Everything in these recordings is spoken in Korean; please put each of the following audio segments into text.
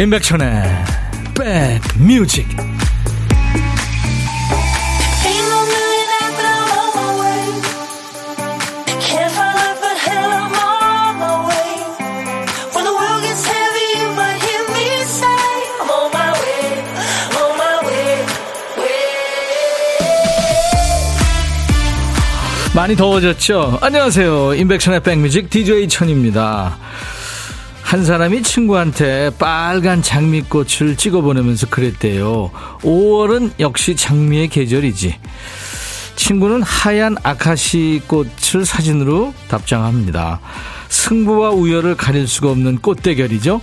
임백천의 백뮤직 많이 더워졌죠? 안녕하세요. 임백천의 백뮤직 DJ 천입니다. 한 사람이 친구한테 빨간 장미꽃을 찍어 보내면서 그랬대요. 5월은 역시 장미의 계절이지. 친구는 하얀 아카시 꽃을 사진으로 답장합니다. 승부와 우열을 가릴 수가 없는 꽃대결이죠.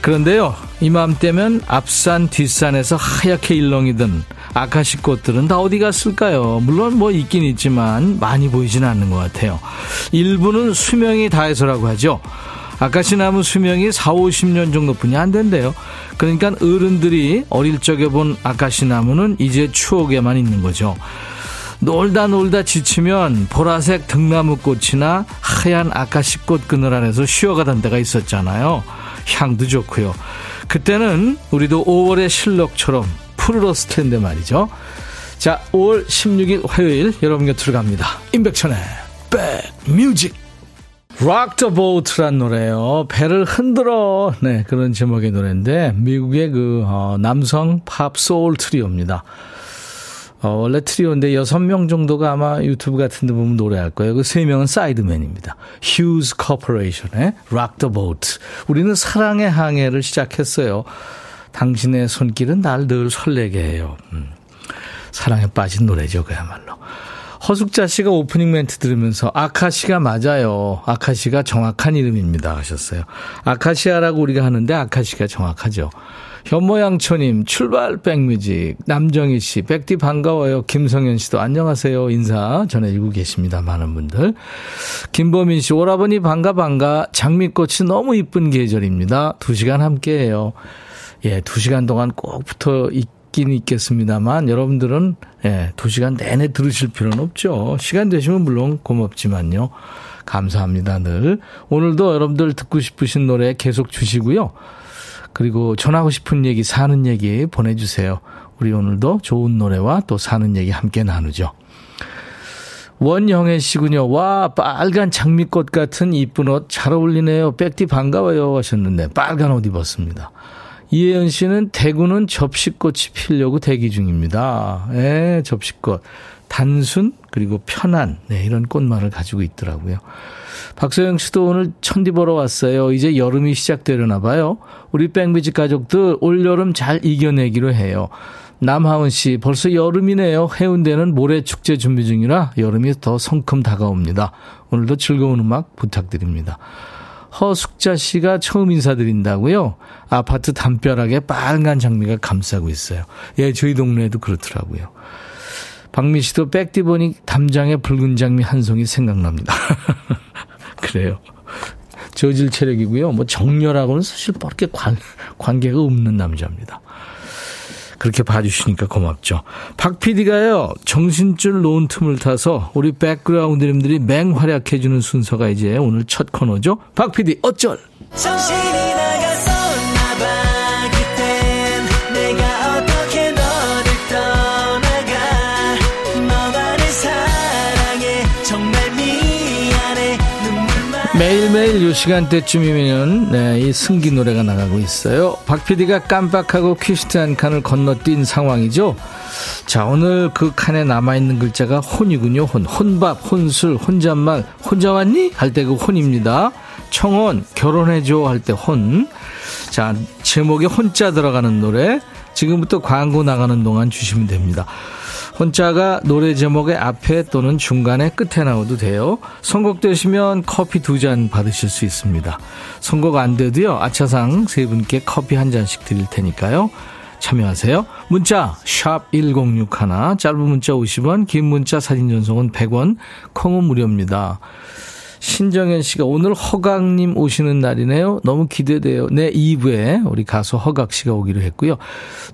그런데요, 이맘때면 앞산 뒷산에서 하얗게 일렁이던 아카시 꽃들은 다 어디 갔을까요? 물론 뭐 있긴 있지만 많이 보이지는 않는 것 같아요. 일부는 수명이 다해서라고 하죠. 아카시나무 수명이 4, 50년 정도뿐이 안 된대요. 그러니까 어른들이 어릴 적에 본 아카시나무는 이제 추억에만 있는 거죠. 놀다 놀다 지치면 보라색 등나무꽃이나 하얀 아카시꽃 그늘 안에서 쉬어가던 때가 있었잖아요. 향도 좋고요. 그때는 우리도 5월의 실록처럼 푸르렀을 텐데 말이죠. 자, 5월 16일 화요일 여러분 곁으로 갑니다. 임백천의 백뮤직 Rock the Boat란 노래요. 배를 흔들어. 네, 그런 제목의 노래인데, 미국의 그, 어, 남성 팝 소울 트리오입니다. 어, 원래 트리오인데 여섯 명 정도가 아마 유튜브 같은 데 보면 노래할 거예요. 그 세 명은 sideman입니다. Hughes Corporation의 Rock the Boat. 우리는 사랑의 항해를 시작했어요. 당신의 손길은 날 늘 설레게 해요. 음. 사랑에 빠진 노래죠, 그야말로. 허숙자 씨가 오프닝 멘트 들으면서 아카시가 맞아요. 아카시가 정확한 이름입니다 하셨어요. 아카시아라고 우리가 하는데 아카시가 정확하죠. 현모양초님 출발 백뮤직 남정희 씨 백디 반가워요. 김성현 씨도 안녕하세요. 인사 전해주고 계십니다. 많은 분들. 김보민 씨 오라버니 반가 반가 장미꽃이 너무 이쁜 계절입니다. 두 시간 함께해요. 예, 두 시간 동안 꼭 붙어 있 긴 있겠습니다만 여러분들은 예, 두 시간 내내 들으실 필요는 없죠. 시간 되시면 물론 고맙지만요. 감사합니다, 늘. 오늘도 여러분들 듣고 싶으신 노래 계속 주시고요. 그리고 전하고 싶은 얘기, 사는 얘기 보내주세요. 우리 오늘도 좋은 노래와 또 사는 얘기 함께 나누죠. 원영애 씨군요. 와, 빨간 장미꽃 같은 이쁜 옷 잘 어울리네요. 백디 반가워요 하셨는데 빨간 옷 입었습니다. 이혜연 씨는 대구는 접시꽃이 피려고 대기 중입니다. 예, 접시꽃. 단순, 그리고 편한, 네, 이런 꽃말을 가지고 있더라고요. 박소영 씨도 오늘 천디 보러 왔어요. 이제 여름이 시작되려나 봐요. 우리 백뮤직 가족들 올여름 잘 이겨내기로 해요. 남하은 씨, 벌써 여름이네요. 해운대는 모래 축제 준비 중이라 여름이 더 성큼 다가옵니다. 오늘도 즐거운 음악 부탁드립니다. 허숙자 씨가 처음 인사드린다고요? 아파트 담벼락에 빨간 장미가 감싸고 있어요. 예, 저희 동네에도 그렇더라고요. 박미 씨도 백디 보니 담장에 붉은 장미 한 송이 생각납니다. 그래요. 저질 체력이고요. 뭐 정렬하고는 사실 그렇게 관, 관계가 없는 남자입니다. 그렇게 봐주시니까 고맙죠. 박 PD가요, 정신줄 놓은 틈을 타서 우리 백그라운드님들이 맹활약해주는 순서가 이제 오늘 첫 코너죠. 박 PD, 어쩔! 정신이 이 시간대쯤이면 네, 이 승기 노래가 나가고 있어요. 박 PD가 깜빡하고 퀴스트 한 칸을 건너뛴 상황이죠. 자, 오늘 그 칸에 남아있는 글자가 혼이군요. 혼. 혼밥, 혼술, 혼잣말, 혼자 왔니? 할 때 그 혼입니다. 청혼, 결혼해줘 할 때 혼. 자, 제목에 혼자 들어가는 노래. 지금부터 광고 나가는 동안 주시면 됩니다. 혼자가 노래 제목의 앞에 또는 중간에 끝에 나오도 돼요. 선곡되시면 커피 두 잔 받으실 수 있습니다. 선곡 안 돼도요. 아차상 세 분께 커피 한 잔씩 드릴 테니까요. 참여하세요. 문자 1061, 짧은 문자 50원, 긴 문자 사진 전송은 100원, 콩은 무료입니다. 신정현 씨가 오늘 허각님 오시는 날이네요. 너무 기대돼요. 네, 2부에 우리 가수 허각 씨가 오기로 했고요.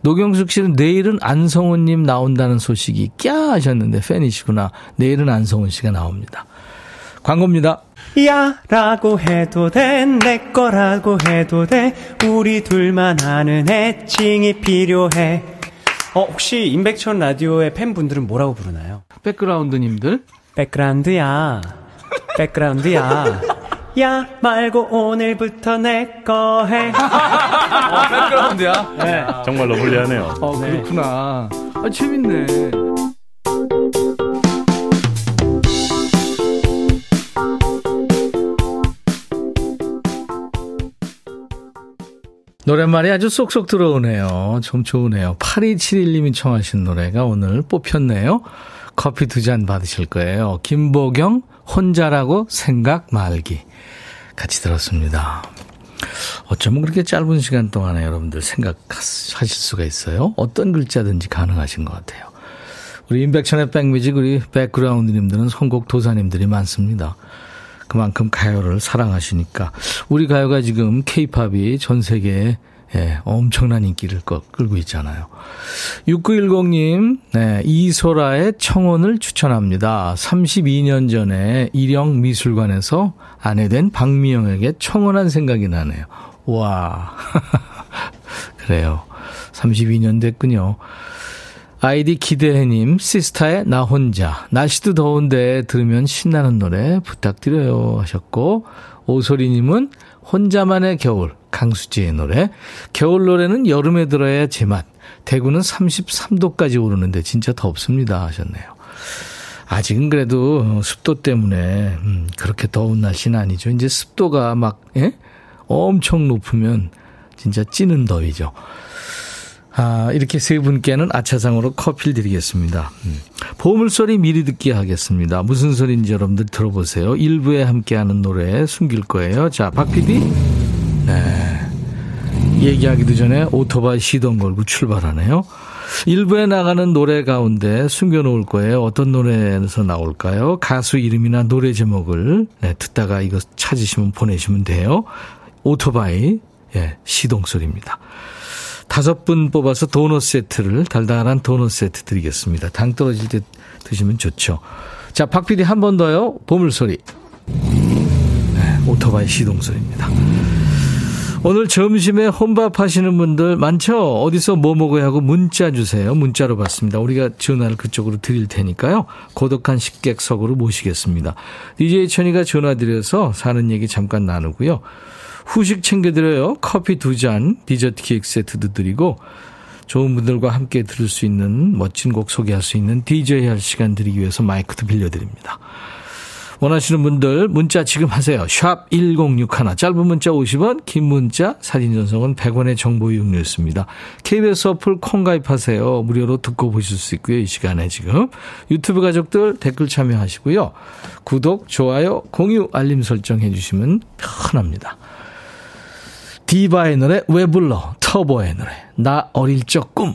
노경숙 씨는 내일은 안성훈님 나온다는 소식이 꺄 하셨는데 팬이시구나. 내일은 안성훈 씨가 나옵니다. 광고입니다. 야 라고 해도 돼 내 거라고 해도 돼 우리 둘만 아는 애칭이 필요해 어 혹시 임백천 라디오의 팬분들은 뭐라고 부르나요? 백그라운드님들 백그라운드야 백그라운드야 야 말고 오늘부터 내 거 해. 어, 백그라운드야. 네. 정말로 불리하네요. 어, 그렇구나. 아, 재밌네. 노랫말이 아주 쏙쏙 들어오네요. 좀 좋으네요. 8271님이 청하신 노래가 오늘 뽑혔네요. 커피 두 잔 받으실 거예요. 김보경, 혼자라고 생각 말기. 같이 들었습니다. 어쩌면 그렇게 짧은 시간 동안에 여러분들 생각하실 수가 있어요. 어떤 글자든지 가능하신 것 같아요. 우리 인백천의 백뮤직 우리 백그라운드님들은 선곡 도사님들이 많습니다. 그만큼 가요를 사랑하시니까 우리 가요가 지금 케이팝이 전 세계에 예, 엄청난 인기를 끌고 있잖아요. 6910님, 네, 이소라의 청혼을 추천합니다. 32년 전에 일영 미술관에서 아내 된 박미영에게 청혼한 생각이 나네요. 와. 그래요. 32년 됐군요. 아이디 기대해님, 시스타의 나 혼자. 날씨도 더운데 들으면 신나는 노래 부탁드려요. 하셨고, 오소리님은 혼자만의 겨울, 강수지의 노래. 겨울 노래는 여름에 들어야 제맛. 대구는 33도까지 오르는데 진짜 덥습니다. 하셨네요. 아직은 그래도 습도 때문에, 음, 그렇게 더운 날씨는 아니죠. 이제 습도가 막, 예? 엄청 높으면 진짜 찌는 더위죠. 아, 이렇게 세 분께는 아차상으로 커피를 드리겠습니다. 음. 보물소리 미리 듣기 하겠습니다. 무슨 소리인지 여러분들 들어보세요. 일부에 함께하는 노래 숨길 거예요. 자, 박 PD. 네. 얘기하기도 전에 오토바이 시동 걸고 출발하네요. 일부에 나가는 노래 가운데 숨겨놓을 거예요. 어떤 노래에서 나올까요? 가수 이름이나 노래 제목을 네, 듣다가 이거 찾으시면 보내시면 돼요. 오토바이 예, 시동 소리입니다. 다섯 분 뽑아서 도넛 세트를 달달한 도넛 세트 드리겠습니다. 당 떨어질 때 드시면 좋죠. 자, 박 PD 한 번 더요. 보물소리. 네, 오토바이 시동 소리입니다. 오늘 점심에 혼밥 하시는 분들 많죠? 어디서 뭐 먹어야 하고 문자 주세요. 문자로 받습니다. 우리가 전화를 그쪽으로 드릴 테니까요. 고독한 식객석으로 모시겠습니다. DJ 천이가 전화 드려서 사는 얘기 잠깐 나누고요. 후식 챙겨드려요. 커피 두 잔, 디저트 케이크 세트도 드리고 좋은 분들과 함께 들을 수 있는 멋진 곡 소개할 수 있는 DJ 할 시간 드리기 위해서 마이크도 빌려드립니다. 원하시는 분들 문자 지금 하세요. 샵 1061, 짧은 문자 50원, 긴 문자, 사진 전송은 100원의 정보 이용료였습니다. KBS 어플 콩 가입하세요. 무료로 듣고 보실 수 있고요. 이 시간에 지금. 유튜브 가족들 댓글 참여하시고요. 구독, 좋아요, 공유, 알림 설정해 주시면 편합니다. 디바의 노래 왜 불러 터보의 노래 나 어릴 적 꿈.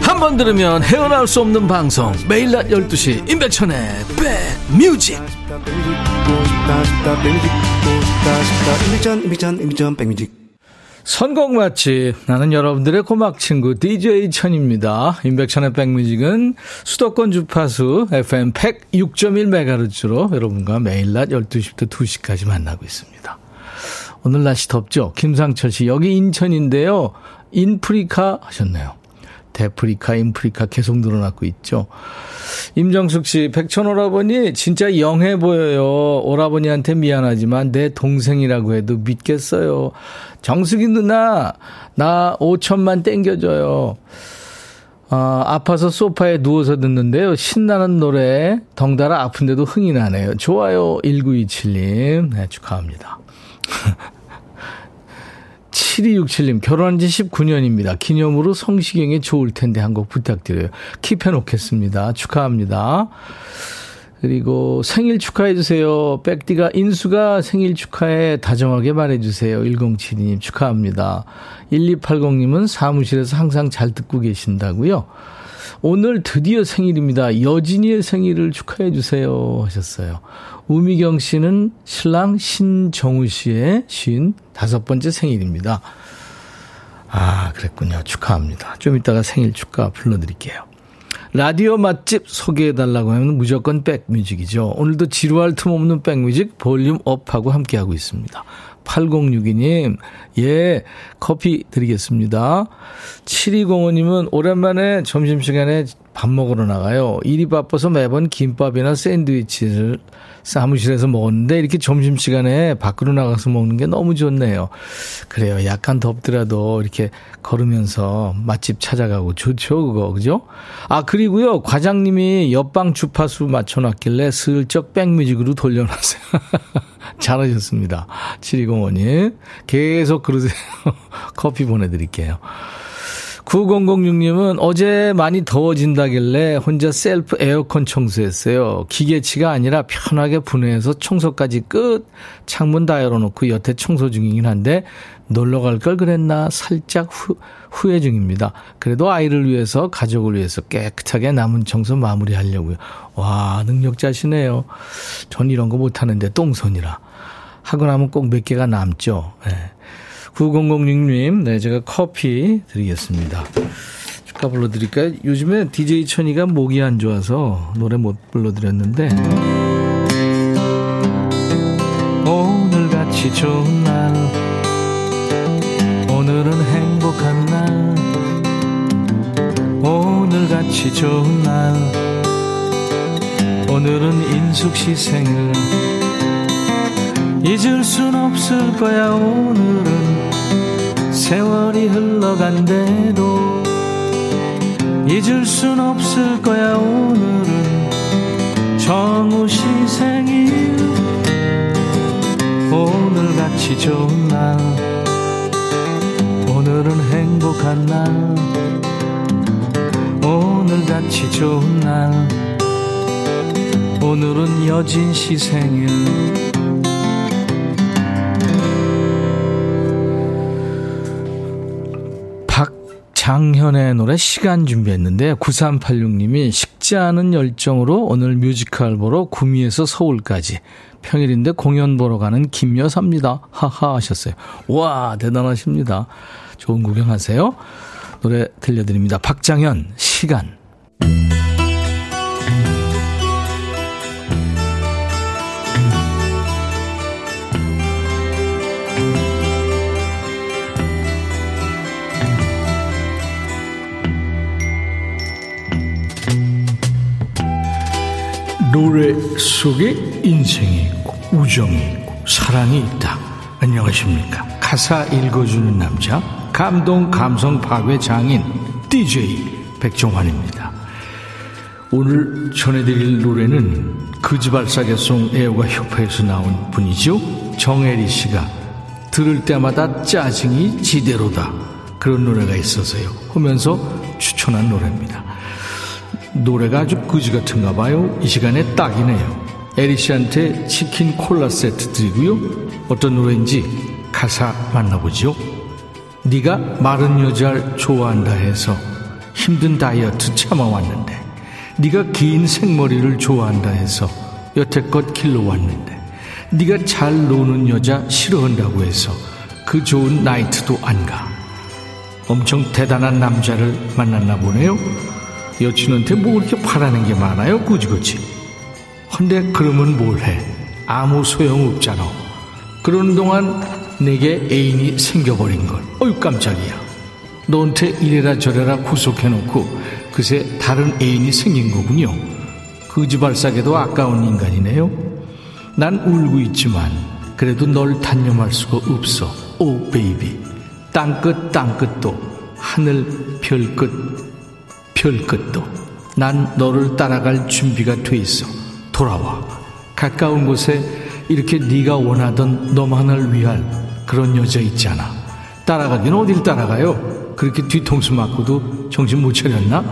한 번 들으면 헤어나올 수 없는 방송 매일 낮 12시 임백천의 백뮤직 선곡 맛집 나는 여러분들의 고막 친구 DJ 천입니다. 임백천의 백뮤직은 수도권 주파수 FM 106.1MHz로 여러분과 매일 낮 12시부터 2시까지 만나고 있습니다. 오늘 날씨 덥죠? 김상철 씨 여기 인천인데요. 인프리카 하셨네요. 데프리카, 인프리카 계속 늘어나고 있죠. 임정숙 씨, 백천 오라버니 진짜 영해 보여요. 오라버니한테 미안하지만 내 동생이라고 해도 믿겠어요. 정숙이 누나, 나 5천만 땡겨줘요. 아, 아파서 소파에 누워서 듣는데요. 신나는 노래, 덩달아 아픈데도 흥이 나네요. 좋아요, 1927님. 네, 축하합니다. 7267님, 결혼한 지 19년입니다. 기념으로 성시경이 좋을 텐데 한 곡 부탁드려요. 킵해놓겠습니다. 축하합니다. 그리고 생일 축하해주세요. 백디가 인수가 생일 축하해 다정하게 말해주세요. 1072님 축하합니다. 1280님은 사무실에서 항상 잘 듣고 계신다고요. 오늘 드디어 생일입니다. 여진이의 생일을 축하해주세요. 하셨어요. 우미경 씨는 신랑 신정우 씨의 쉰 다섯 번째 생일입니다. 아, 그랬군요. 축하합니다. 좀 이따가 생일 축하 불러드릴게요. 라디오 맛집 소개해달라고 하면 무조건 백뮤직이죠. 오늘도 지루할 틈 없는 백뮤직 볼륨 업하고 함께하고 있습니다. 8062님, 예, 커피 드리겠습니다. 7205님은 오랜만에 점심시간에 밥 먹으러 나가요. 일이 바빠서 매번 김밥이나 샌드위치를 사무실에서 먹었는데 이렇게 점심시간에 밖으로 나가서 먹는 게 너무 좋네요. 그래요. 약간 덥더라도 이렇게 걸으면서 맛집 찾아가고 좋죠, 그거. 그죠? 아, 그리고요. 과장님이 옆방 주파수 맞춰놨길래 슬쩍 백뮤직으로 돌려놨어요. 잘하셨습니다. 7205님. 계속 그러세요. 커피 보내드릴게요. 9006님은 어제 많이 더워진다길래 혼자 셀프 에어컨 청소했어요. 기계치가 아니라 편하게 분해해서 청소까지 끝. 창문 다 열어놓고 여태 청소 중이긴 한데 놀러 갈 걸 그랬나 살짝 후, 후회 중입니다. 그래도 아이를 위해서 가족을 위해서 깨끗하게 남은 청소 마무리하려고요. 와 능력자시네요. 전 이런 거 못하는데 똥손이라. 하고 나면 꼭 몇 개가 남죠. 네. 9006님, 네, 제가 커피 드리겠습니다. 축하 불러드릴까요? 요즘에 DJ 천이가 목이 안 좋아서 노래 못 불러드렸는데, 오늘같이 좋은 날, 오늘은 행복한 날, 오늘같이 좋은 날, 오늘은 인숙 씨 생일, 잊을 순 없을 거야 오늘은 세월이 흘러간대도 잊을 순 없을 거야 오늘은. 정우 시 생일. 오늘같이 좋은 날. 오늘은 행복한 날. 오늘같이 좋은 날. 오늘은 여진 시 생일 장현의 노래 시간 준비했는데 9386님이 식지 않은 열정으로 오늘 뮤지컬 보러 구미에서 서울까지 평일인데 공연 보러 가는 김여사입니다. 하하 하셨어요. 와 대단하십니다. 좋은 구경하세요. 노래 들려드립니다. 박장현 시간 노래 속에 인생이 있고 우정이 있고 사랑이 있다. 안녕하십니까. 가사 읽어주는 남자 감동 감성 파괴 장인 DJ 백종환입니다. 오늘 전해드릴 노래는 그지발사계송 애호가 협회에서 나온 분이죠. 정혜리 씨가 들을 때마다 짜증이 지대로다. 그런 노래가 있어서요. 하면서 추천한 노래입니다. 노래가 아주 그지 같은가 봐요. 이 시간에 딱이네요. 에리 씨한테 치킨 콜라 세트 드리고요. 어떤 노래인지 가사 만나보죠. 네가 마른 여자를 좋아한다 해서 힘든 다이어트 참아왔는데 네가 긴 생머리를 좋아한다 해서 여태껏 길러왔는데 네가 잘 노는 여자 싫어한다고 해서 그 좋은 나이트도 안 가. 엄청 대단한 남자를 만났나 보네요. 여친한테 뭐 그렇게 바라는 게 많아요, 꾸지꾸지. 근데 그러면 뭘 해? 아무 소용없잖아. 그러는 동안 내게 애인이 생겨버린 걸. 어휴, 깜짝이야. 너한테 이래라 저래라 구속해놓고 그새 다른 애인이 생긴 거군요. 그지발사게도 아까운 인간이네요. 난 울고 있지만 그래도 널 단념할 수가 없어. 오, baby. 땅끝 땅끝도 하늘 별끝 별 끝도 난 너를 따라갈 준비가 돼 있어. 돌아와. 가까운 곳에 이렇게 네가 원하던 너만을 위한 그런 여자 있잖아. 따라가긴 어딜 따라가요? 그렇게 뒤통수 맞고도 정신 못 차렸나?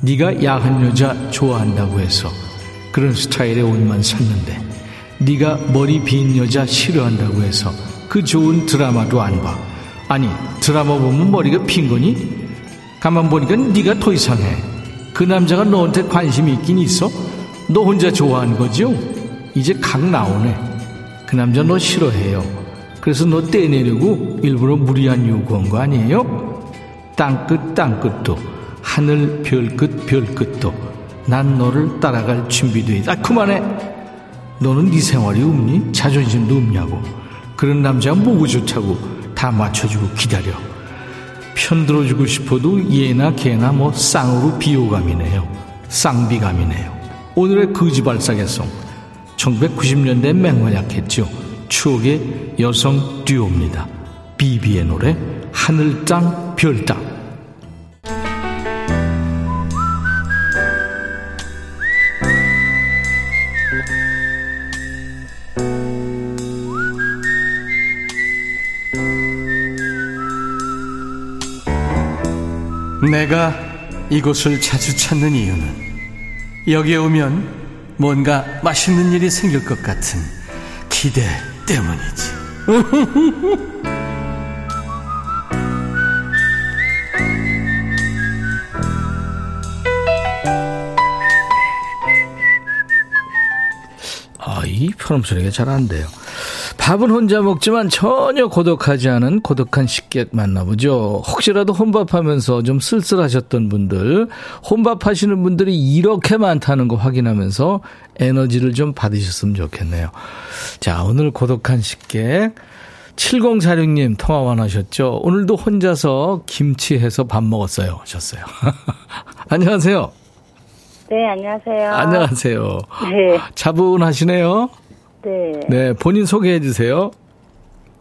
네가 야한 여자 좋아한다고 해서 그런 스타일의 옷만 샀는데 네가 머리 빈 여자 싫어한다고 해서 그 좋은 드라마도 안 봐. 아니 드라마 보면 머리가 핀 거니? 가만 보니까 네가 더 이상해. 그 남자가 너한테 관심이 있긴 있어? 너 혼자 좋아하는 거죠? 이제 각 나오네. 그 남자 너 싫어해요. 그래서 너 떼내려고 일부러 무리한 요구한 거 아니에요? 땅끝 땅끝도 하늘 별끝 별끝도 난 너를 따라갈 준비돼 있다. 아, 그만해. 너는 네 생활이 없니? 자존심도 없냐고. 그런 남자가 뭐고 좋다고 다 맞춰주고 기다려. 편들어주고 싶어도 얘나 걔나 뭐 쌍으로 비호감이네요. 쌍비감이네요. 오늘의 거지발사계송 1990년대 맹활약했죠. 추억의 여성 듀오입니다. 비비의 노래 하늘 땅 별 땅. 내가 이곳을 자주 찾는 이유는 여기에 오면 뭔가 맛있는 일이 생길 것 같은 기대 때문이지. 아, 이 편음 소리가 잘 안 돼요. 밥은 혼자 먹지만 전혀 고독하지 않은 고독한 식객 만나보죠. 혹시라도 혼밥하면서 좀 쓸쓸하셨던 분들, 혼밥하시는 분들이 이렇게 많다는 거 확인하면서 에너지를 좀 받으셨으면 좋겠네요. 자, 오늘 고독한 식객. 7046님 통화 원하셨죠? 오늘도 혼자서 김치 해서 밥 먹었어요. 하셨어요. 안녕하세요. 네, 안녕하세요. 안녕하세요. 네. 차분하시네요. 네. 네, 본인 소개해 주세요.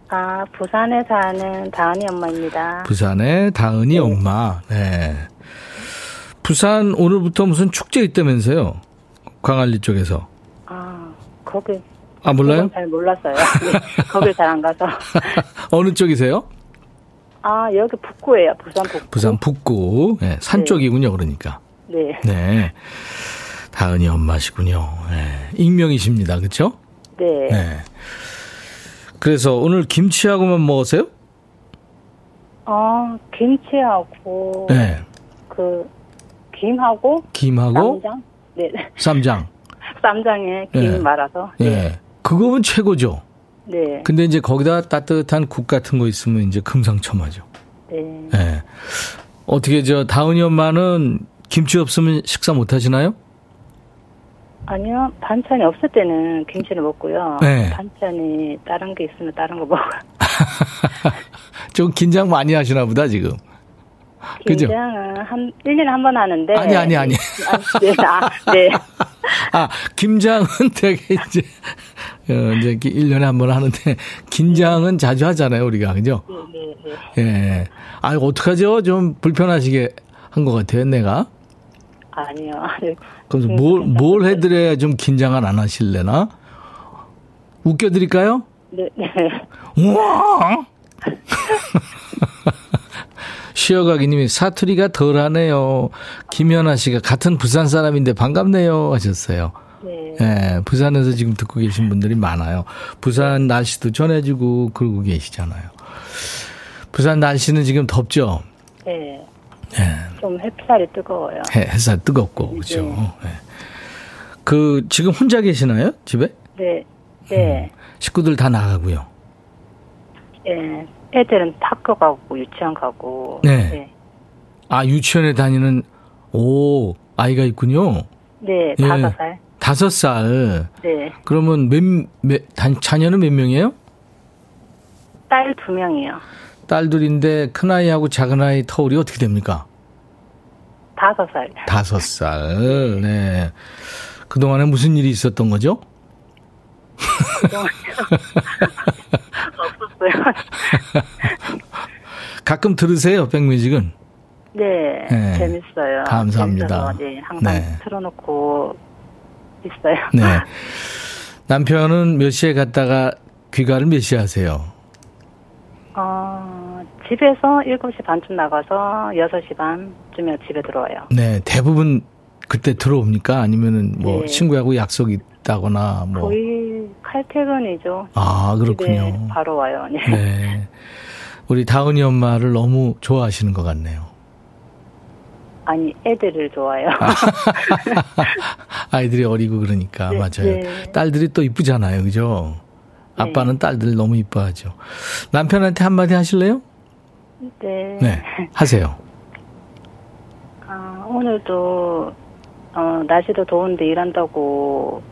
아, 부산에 사는 다은이 엄마입니다. 부산의 다은이 엄마. 네. 부산 오늘부터 무슨 축제 있다면서요? 광안리 쪽에서. 아, 거기. 아, 몰라요? 잘 몰랐어요. 네, 거길 잘 안 가서. 어느 쪽이세요? 아, 여기 북구예요. 부산 북구. 부산 북구. 네, 산 네. 쪽이군요, 그러니까. 네. 네. 다은이 엄마시군요. 네. 익명이십니다. 그쵸? 네. 네. 그래서 오늘 김치하고만 먹었어요? 어, 김치하고. 네. 그, 김하고. 김하고 쌈장? 네. 쌈장. 쌈장에 김 네. 말아서. 예. 그거면 최고죠. 네. 근데 이제 거기다 따뜻한 국 같은 거 있으면 이제 금상첨화죠. 네. 예. 어떻게 저 다은이 엄마는 김치 없으면 식사 못 하시나요? 아니요, 반찬이 없을 때는 김치를 먹고요. 네. 반찬이 다른 게 있으면 다른 거 먹어요. 좀 긴장 많이 하시나 보다 지금. 그죠? 김장은 한, 1년에 한 번 하는데. 아니, 아니, 아니. 아, 네, 아, 네. 아, 김장은 되게 이제 어, 이제 1년에 한 번 하는데 긴장은 자주 하잖아요, 우리가. 그죠? 네, 네. 예. 아, 어떡하죠? 좀 불편하시게 한 것 같아요, 내가. 아니요. 그래서 네, 뭘. 뭘 해드려야 좀 긴장을 안 하실래나? 웃겨드릴까요? 네, 네. 우와! 쉬어가기님이 사투리가 덜하네요. 김연아 씨가 같은 부산 사람인데 반갑네요 하셨어요. 네. 예, 부산에서 지금 듣고 계신 분들이 많아요. 부산 날씨도 전해주고 그러고 계시잖아요. 부산 날씨는 지금 덥죠? 네. 예, 좀 햇살이 뜨거워요. 해, 햇살 뜨겁고, 그죠? 예. 그, 지금 혼자 계시나요? 집에? 네. 네. 식구들 다 나가고요. 예. 애들은 학교 가고 유치원 가고. 네. 아, 유치원에 다니는, 오, 아이가 있군요. 네. 예. 다섯 살. 다섯 살. 네. 그러면 몇, 몇, 단, 자녀는 몇 명이에요? 딸 두 명이요. 딸들인데 큰 아이하고 작은 아이 터울이 어떻게 됩니까? 다섯 살. 다섯 살. 네. 그동안에 무슨 일이 있었던 거죠? 없었어요. 가끔 들으세요, 백뮤직은. 네. 네. 재밌어요. 감사합니다. 재밌어서, 네. 항상 네. 틀어놓고 있어요. 네. 남편은 몇 시에 갔다가 귀가를 몇 시에 하세요? 어, 집에서 7시 반쯤 나가서 6시 반쯤에 집에 들어와요. 네, 대부분 그때 들어옵니까? 아니면은 뭐 네. 친구하고 약속이 있다거나 뭐. 거의 칼퇴근이죠. 아, 그렇군요. 바로 와요. 네. 네. 우리 다은이 엄마를 너무 좋아하시는 것 같네요. 아니 애들을 좋아해요. 아이들이 어리고 그러니까 네, 맞아요. 네. 딸들이 또 이쁘잖아요, 그죠? 네. 아빠는 딸들 너무 이뻐하죠. 남편한테 한마디 하실래요? 네. 네, 하세요. 아, 오늘도 어, 날씨도 더운데 일한다고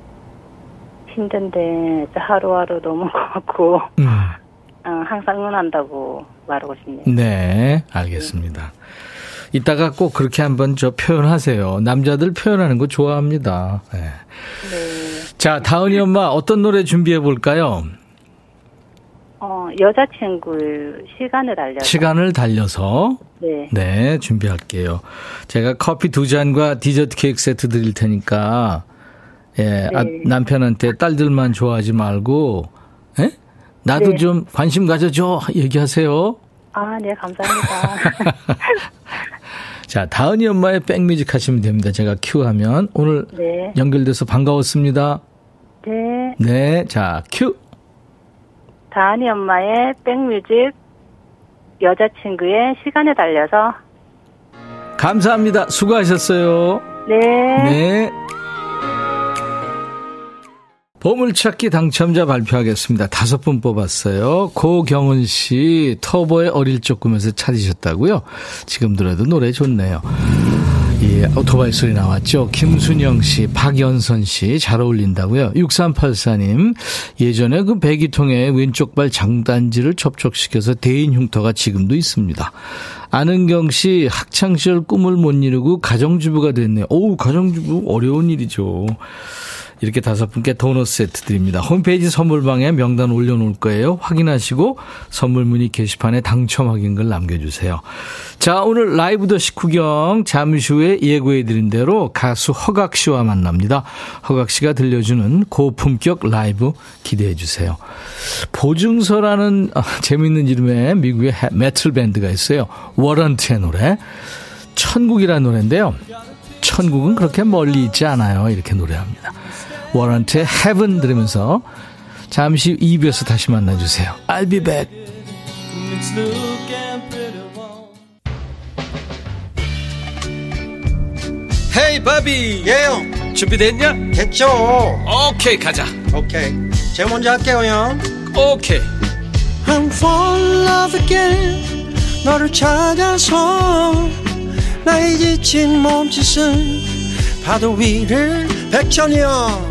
힘든데 하루하루 너무 고맙고 음, 어, 항상 응원한다고 말하고 싶네요. 네, 알겠습니다. 이따가 꼭 그렇게 한번 저 표현하세요. 남자들 표현하는 거 좋아합니다. 네. 네. 자, 다은이 엄마 어떤 노래 준비해 볼까요? 어, 여자친구 시간을 알려서 시간을 달려서 네. 네, 준비할게요. 제가 커피 두 잔과 디저트 케이크 세트 드릴 테니까, 예, 아, 네. 남편한테 딸들만 좋아하지 말고, 예? 나도 네. 좀 관심 가져줘. 얘기하세요. 아, 네, 감사합니다. 자, 다은이 엄마의 백뮤직 하시면 됩니다. 제가 큐 하면. 오늘 네. 연결돼서 반가웠습니다. 네. 네, 자, 큐. 다은이 엄마의 백뮤직 여자친구의 시간에 달려서 감사합니다. 수고하셨어요. 네. 네. 보물찾기 당첨자 발표하겠습니다. 다섯 분 뽑았어요. 고경은 씨, 터보의 어릴 적 꿈에서 찾으셨다고요? 지금 들어도 노래 좋네요. 예, 오토바이 소리 나왔죠? 김순영 씨, 박연선 씨, 잘 어울린다고요? 6384님, 예전에 그 배기통에 왼쪽 발 장단지를 접촉시켜서 대인 흉터가 지금도 있습니다. 안은경 씨, 학창시절 꿈을 못 이루고 가정주부가 됐네요. 오우, 가정주부 어려운 일이죠. 이렇게 다섯 분께 도넛 세트 드립니다. 홈페이지 선물방에 명단 올려놓을 거예요. 확인하시고 선물 문의 게시판에 당첨 확인글 남겨주세요. 자, 오늘 라이브도 식후경 잠시 후에 예고해드린 대로 가수 허각 씨와 만납니다. 허각 씨가 들려주는 고품격 라이브 기대해 주세요. 보증서라는 아, 재밌는 이름의 미국의 헤- 메탈 밴드가 있어요. Warrant의 노래. 천국이라는 노래인데요. 천국은 그렇게 멀리 있지 않아요. 이렇게 노래합니다. Warrant의 Heaven 들으면서 잠시 2부에서 다시 만나주세요. I'll be back. 헤이 바비. 예영 준비됐냐? 됐죠. 오케이 가자. 오케이. 제가 먼저 할게요 형. 오케이. I'm fall in love again. 너를 찾아서 나의 지친 몸짓은 파도 위를 백천이 형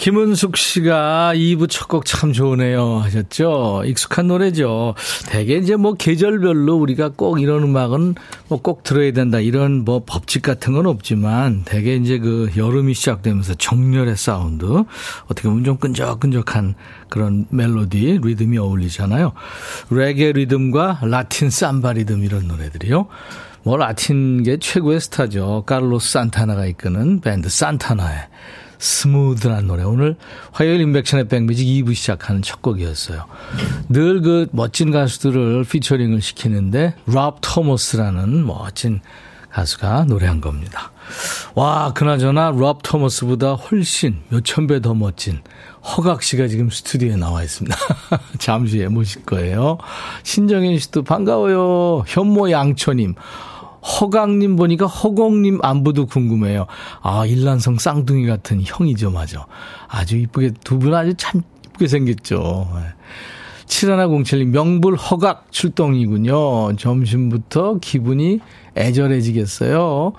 김은숙 씨가 2부 첫 곡 참 좋으네요 하셨죠? 익숙한 노래죠. 대개 이제 뭐 계절별로 우리가 꼭 이런 음악은 뭐 꼭 들어야 된다 이런 뭐 법칙 같은 건 없지만 대개 이제 그 여름이 시작되면서 정열의 사운드 어떻게 보면 좀 끈적끈적한 그런 멜로디 리듬이 어울리잖아요. 레게 리듬과 라틴 삼바 리듬 이런 노래들이요. 뭐 라틴계 최고의 스타죠. 카를로스 산타나가 이끄는 밴드 산타나의 Smooth란 노래. 오늘 화요일 임백천의 백뮤직 2부 시작하는 첫 곡이었어요. 늘 그 멋진 가수들을 피처링을 시키는데 랍 토머스라는 멋진 가수가 노래한 겁니다. 와, 그나저나 랍 토머스보다 훨씬 몇천 배 더 멋진 허각 씨가 지금 스튜디오에 나와 있습니다. 잠시 후에 모실 거예요. 신정현 씨도 반가워요. 현모 양초님. 허강님 보니까 허공님 안부도 궁금해요. 아, 일란성 쌍둥이 같은 형이죠, 맞아. 아주 이쁘게, 두 분 아주 참 이쁘게 생겼죠. 7107님, 명불 허각 출동이군요. 점심부터 기분이 애절해지겠어요.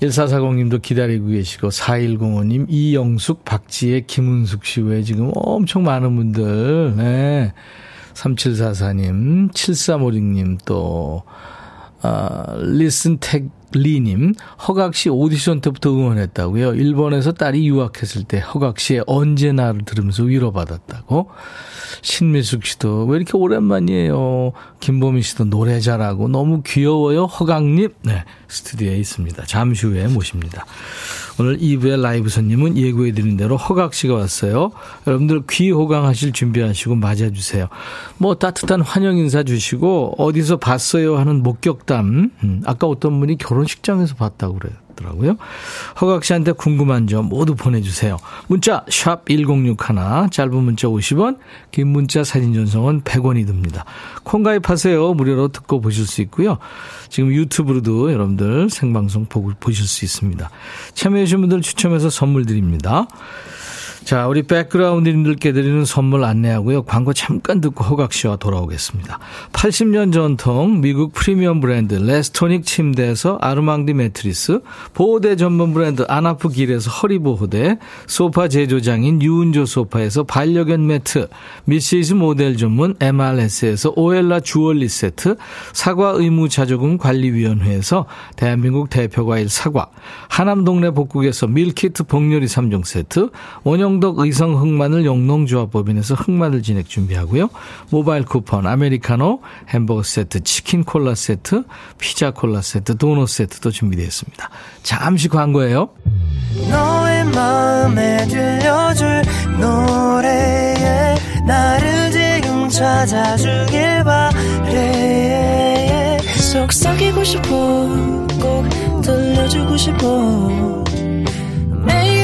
1440님도 기다리고 계시고, 4105님, 이영숙, 박지혜, 김은숙 씨 외에 지금 엄청 많은 분들, 네. 3744님, 7356님 또, 아, 리슨 택 박리님, 허각 씨 오디션 때부터 응원했다고요. 일본에서 딸이 유학했을 때 허각 씨의 언제나를 들으면서 위로받았다고. 신미숙 씨도 왜 이렇게 오랜만이에요. 김보미 씨도 노래 잘하고 너무 귀여워요. 허각님. 네, 스튜디오에 있습니다. 잠시 후에 모십니다. 오늘 2부의 라이브 손님은 예고해드린 대로 허각 씨가 왔어요. 여러분들 귀 호강하실 준비하시고 맞아주세요. 뭐 따뜻한 환영 인사 주시고 어디서 봤어요 하는 목격담. 음, 아까 어떤 분이 결혼 식장에서 봤다고 그래요. 더라고요. 허각 씨한테 궁금한 점 모두 보내주세요. 문자 샵 1061, 짧은 문자 50원, 긴 문자 사진 전송은 100원이 듭니다. 콩 가입하세요. 무료로 듣고 보실 수 있고요. 지금 유튜브로도 여러분들 생방송 보실 수 있습니다. 참여해 주신 분들 추첨해서 선물 드립니다. 자, 우리 백그라운드님들께 드리는 선물 안내하고요. 광고 잠깐 듣고 허각 씨와 돌아오겠습니다. 80년 전통 미국 프리미엄 브랜드 레스토닉 침대에서 아르망디 매트리스, 보호대 전문 브랜드 아나프 길에서 허리보호대, 소파 제조장인 유운조 소파에서 반려견 매트, 미시즈 모델 전문 MRS에서 오엘라 주얼리 세트, 사과 의무 자조금 관리위원회에서 대한민국 대표과일 사과, 하남 동네 복국에서 밀키트 복요리 3종 세트, 원형 원영덕 의성 흑마늘 영농조합법인에서 흑마늘 진액 준비하고요. 모바일 쿠폰, 아메리카노, 햄버거 세트, 치킨 콜라 세트, 피자 콜라 세트, 도넛 세트도 준비되어 있습니다. 잠시 광고예요. 속삭이고 싶어 꼭 들려주고 싶어 매우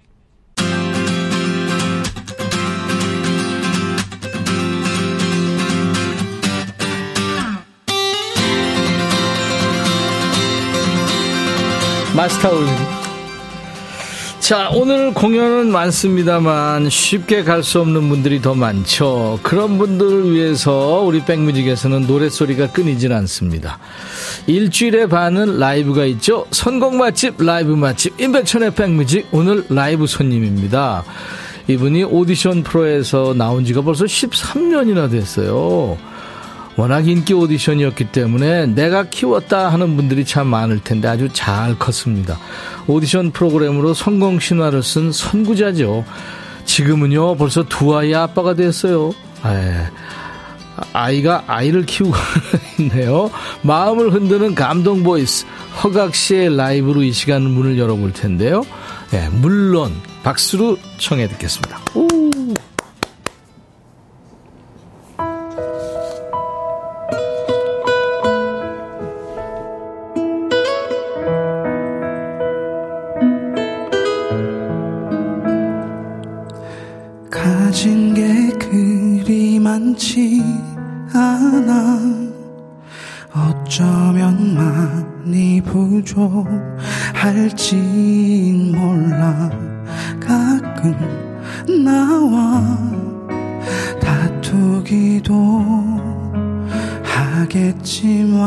마스터울. 자, 오늘 공연은 많습니다만 쉽게 갈 수 없는 분들이 더 많죠. 그런 분들을 위해서 우리 백뮤직에서는 노래소리가 끊이질 않습니다. 일주일에 반은 라이브가 있죠. 선곡 맛집, 라이브 맛집, 임백천의 백뮤직. 오늘 라이브 손님입니다. 이분이 오디션 프로에서 나온 지가 벌써 13년이나 됐어요. 워낙 인기 오디션이었기 때문에 내가 키웠다 하는 분들이 참 많을 텐데 아주 잘 컸습니다. 오디션 프로그램으로 성공 신화를 쓴 선구자죠. 지금은요 벌써 두 아이 아빠가 됐어요. 에, 아이가 아이를 키우고 있네요. 마음을 흔드는 감동 보이스 허각 씨의 라이브로 이 시간 문을 열어볼 텐데요. 예, 물론 박수로 청해 듣겠습니다. 오. 가끔 나와 다투기도 하겠지만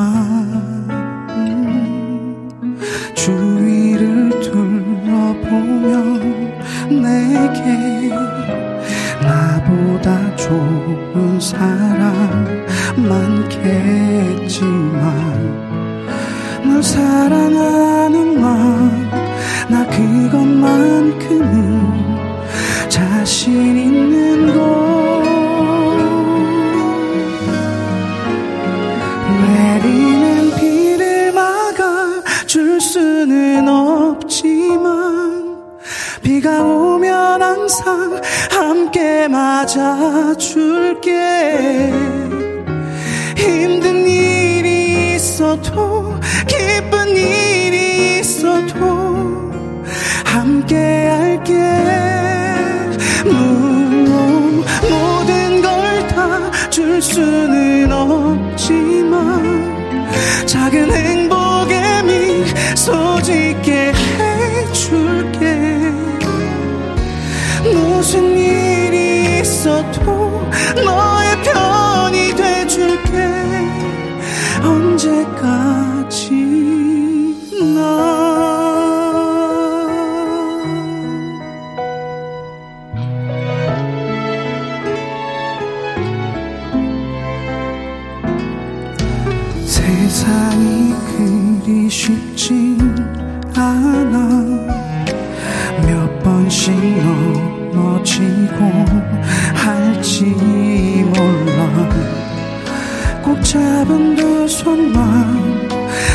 주위를 둘러보면 내게 나보다 좋은 사람 많겠지만 널 사랑하는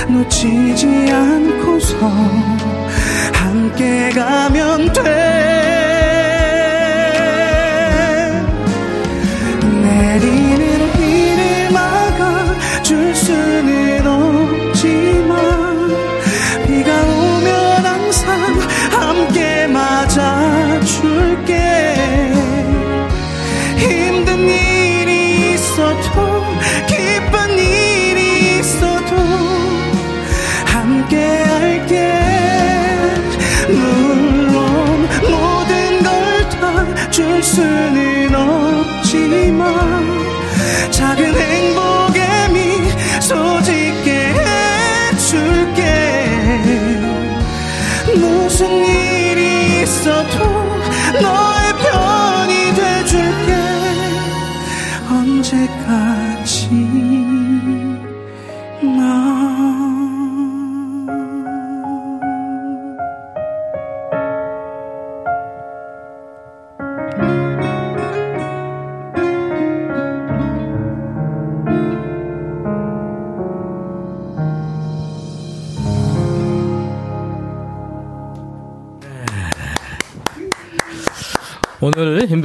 놓치지 않고서 함께 가면 돼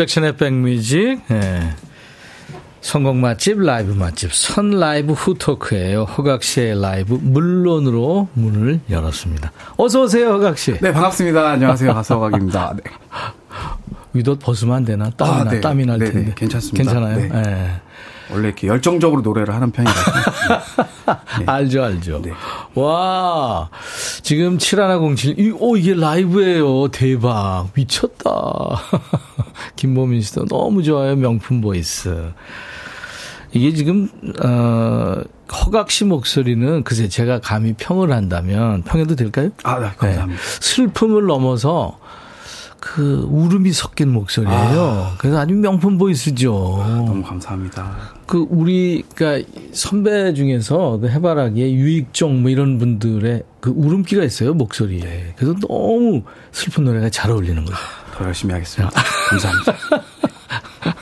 임백천의 백뮤직 예. 선곡 맛집 라이브 맛집 선 라이브 후토크예요. 허각 씨의 라이브 물론으로 문을 열었습니다. 어서 오세요, 허각 씨. 네, 반갑습니다. 안녕하세요. 가수 허각입니다. 네. 위도 벗으면 안 되나? 땀이 아, 나, 네. 땀이 날 네, 네, 텐데. 괜찮습니다. 괜찮아요. 네. 예. 원래 이렇게 열정적으로 노래를 하는 편이라서. 알죠, 알죠. 네. 와, 지금 7107, 이, 오, 이게 라이브예요 대박. 미쳤다. 김보민 씨도 너무 좋아요. 명품 보이스. 이게 지금, 어, 허각 씨 목소리는 글쎄 제가 감히 평을 한다면, 평해도 될까요? 아, 네, 감사합니다. 슬픔을 넘어서 그 울음이 섞인 목소리예요. 그래서 아주 명품 보이스죠. 너무 감사합니다. 그 우리 그러니까 선배 중에서 그 해바라기에 유익종 뭐 이런 분들의 그 울음기가 있어요 목소리에. 그래서 너무 슬픈 노래가 잘 어울리는 거죠. 더 열심히 하겠습니다. 감사합니다.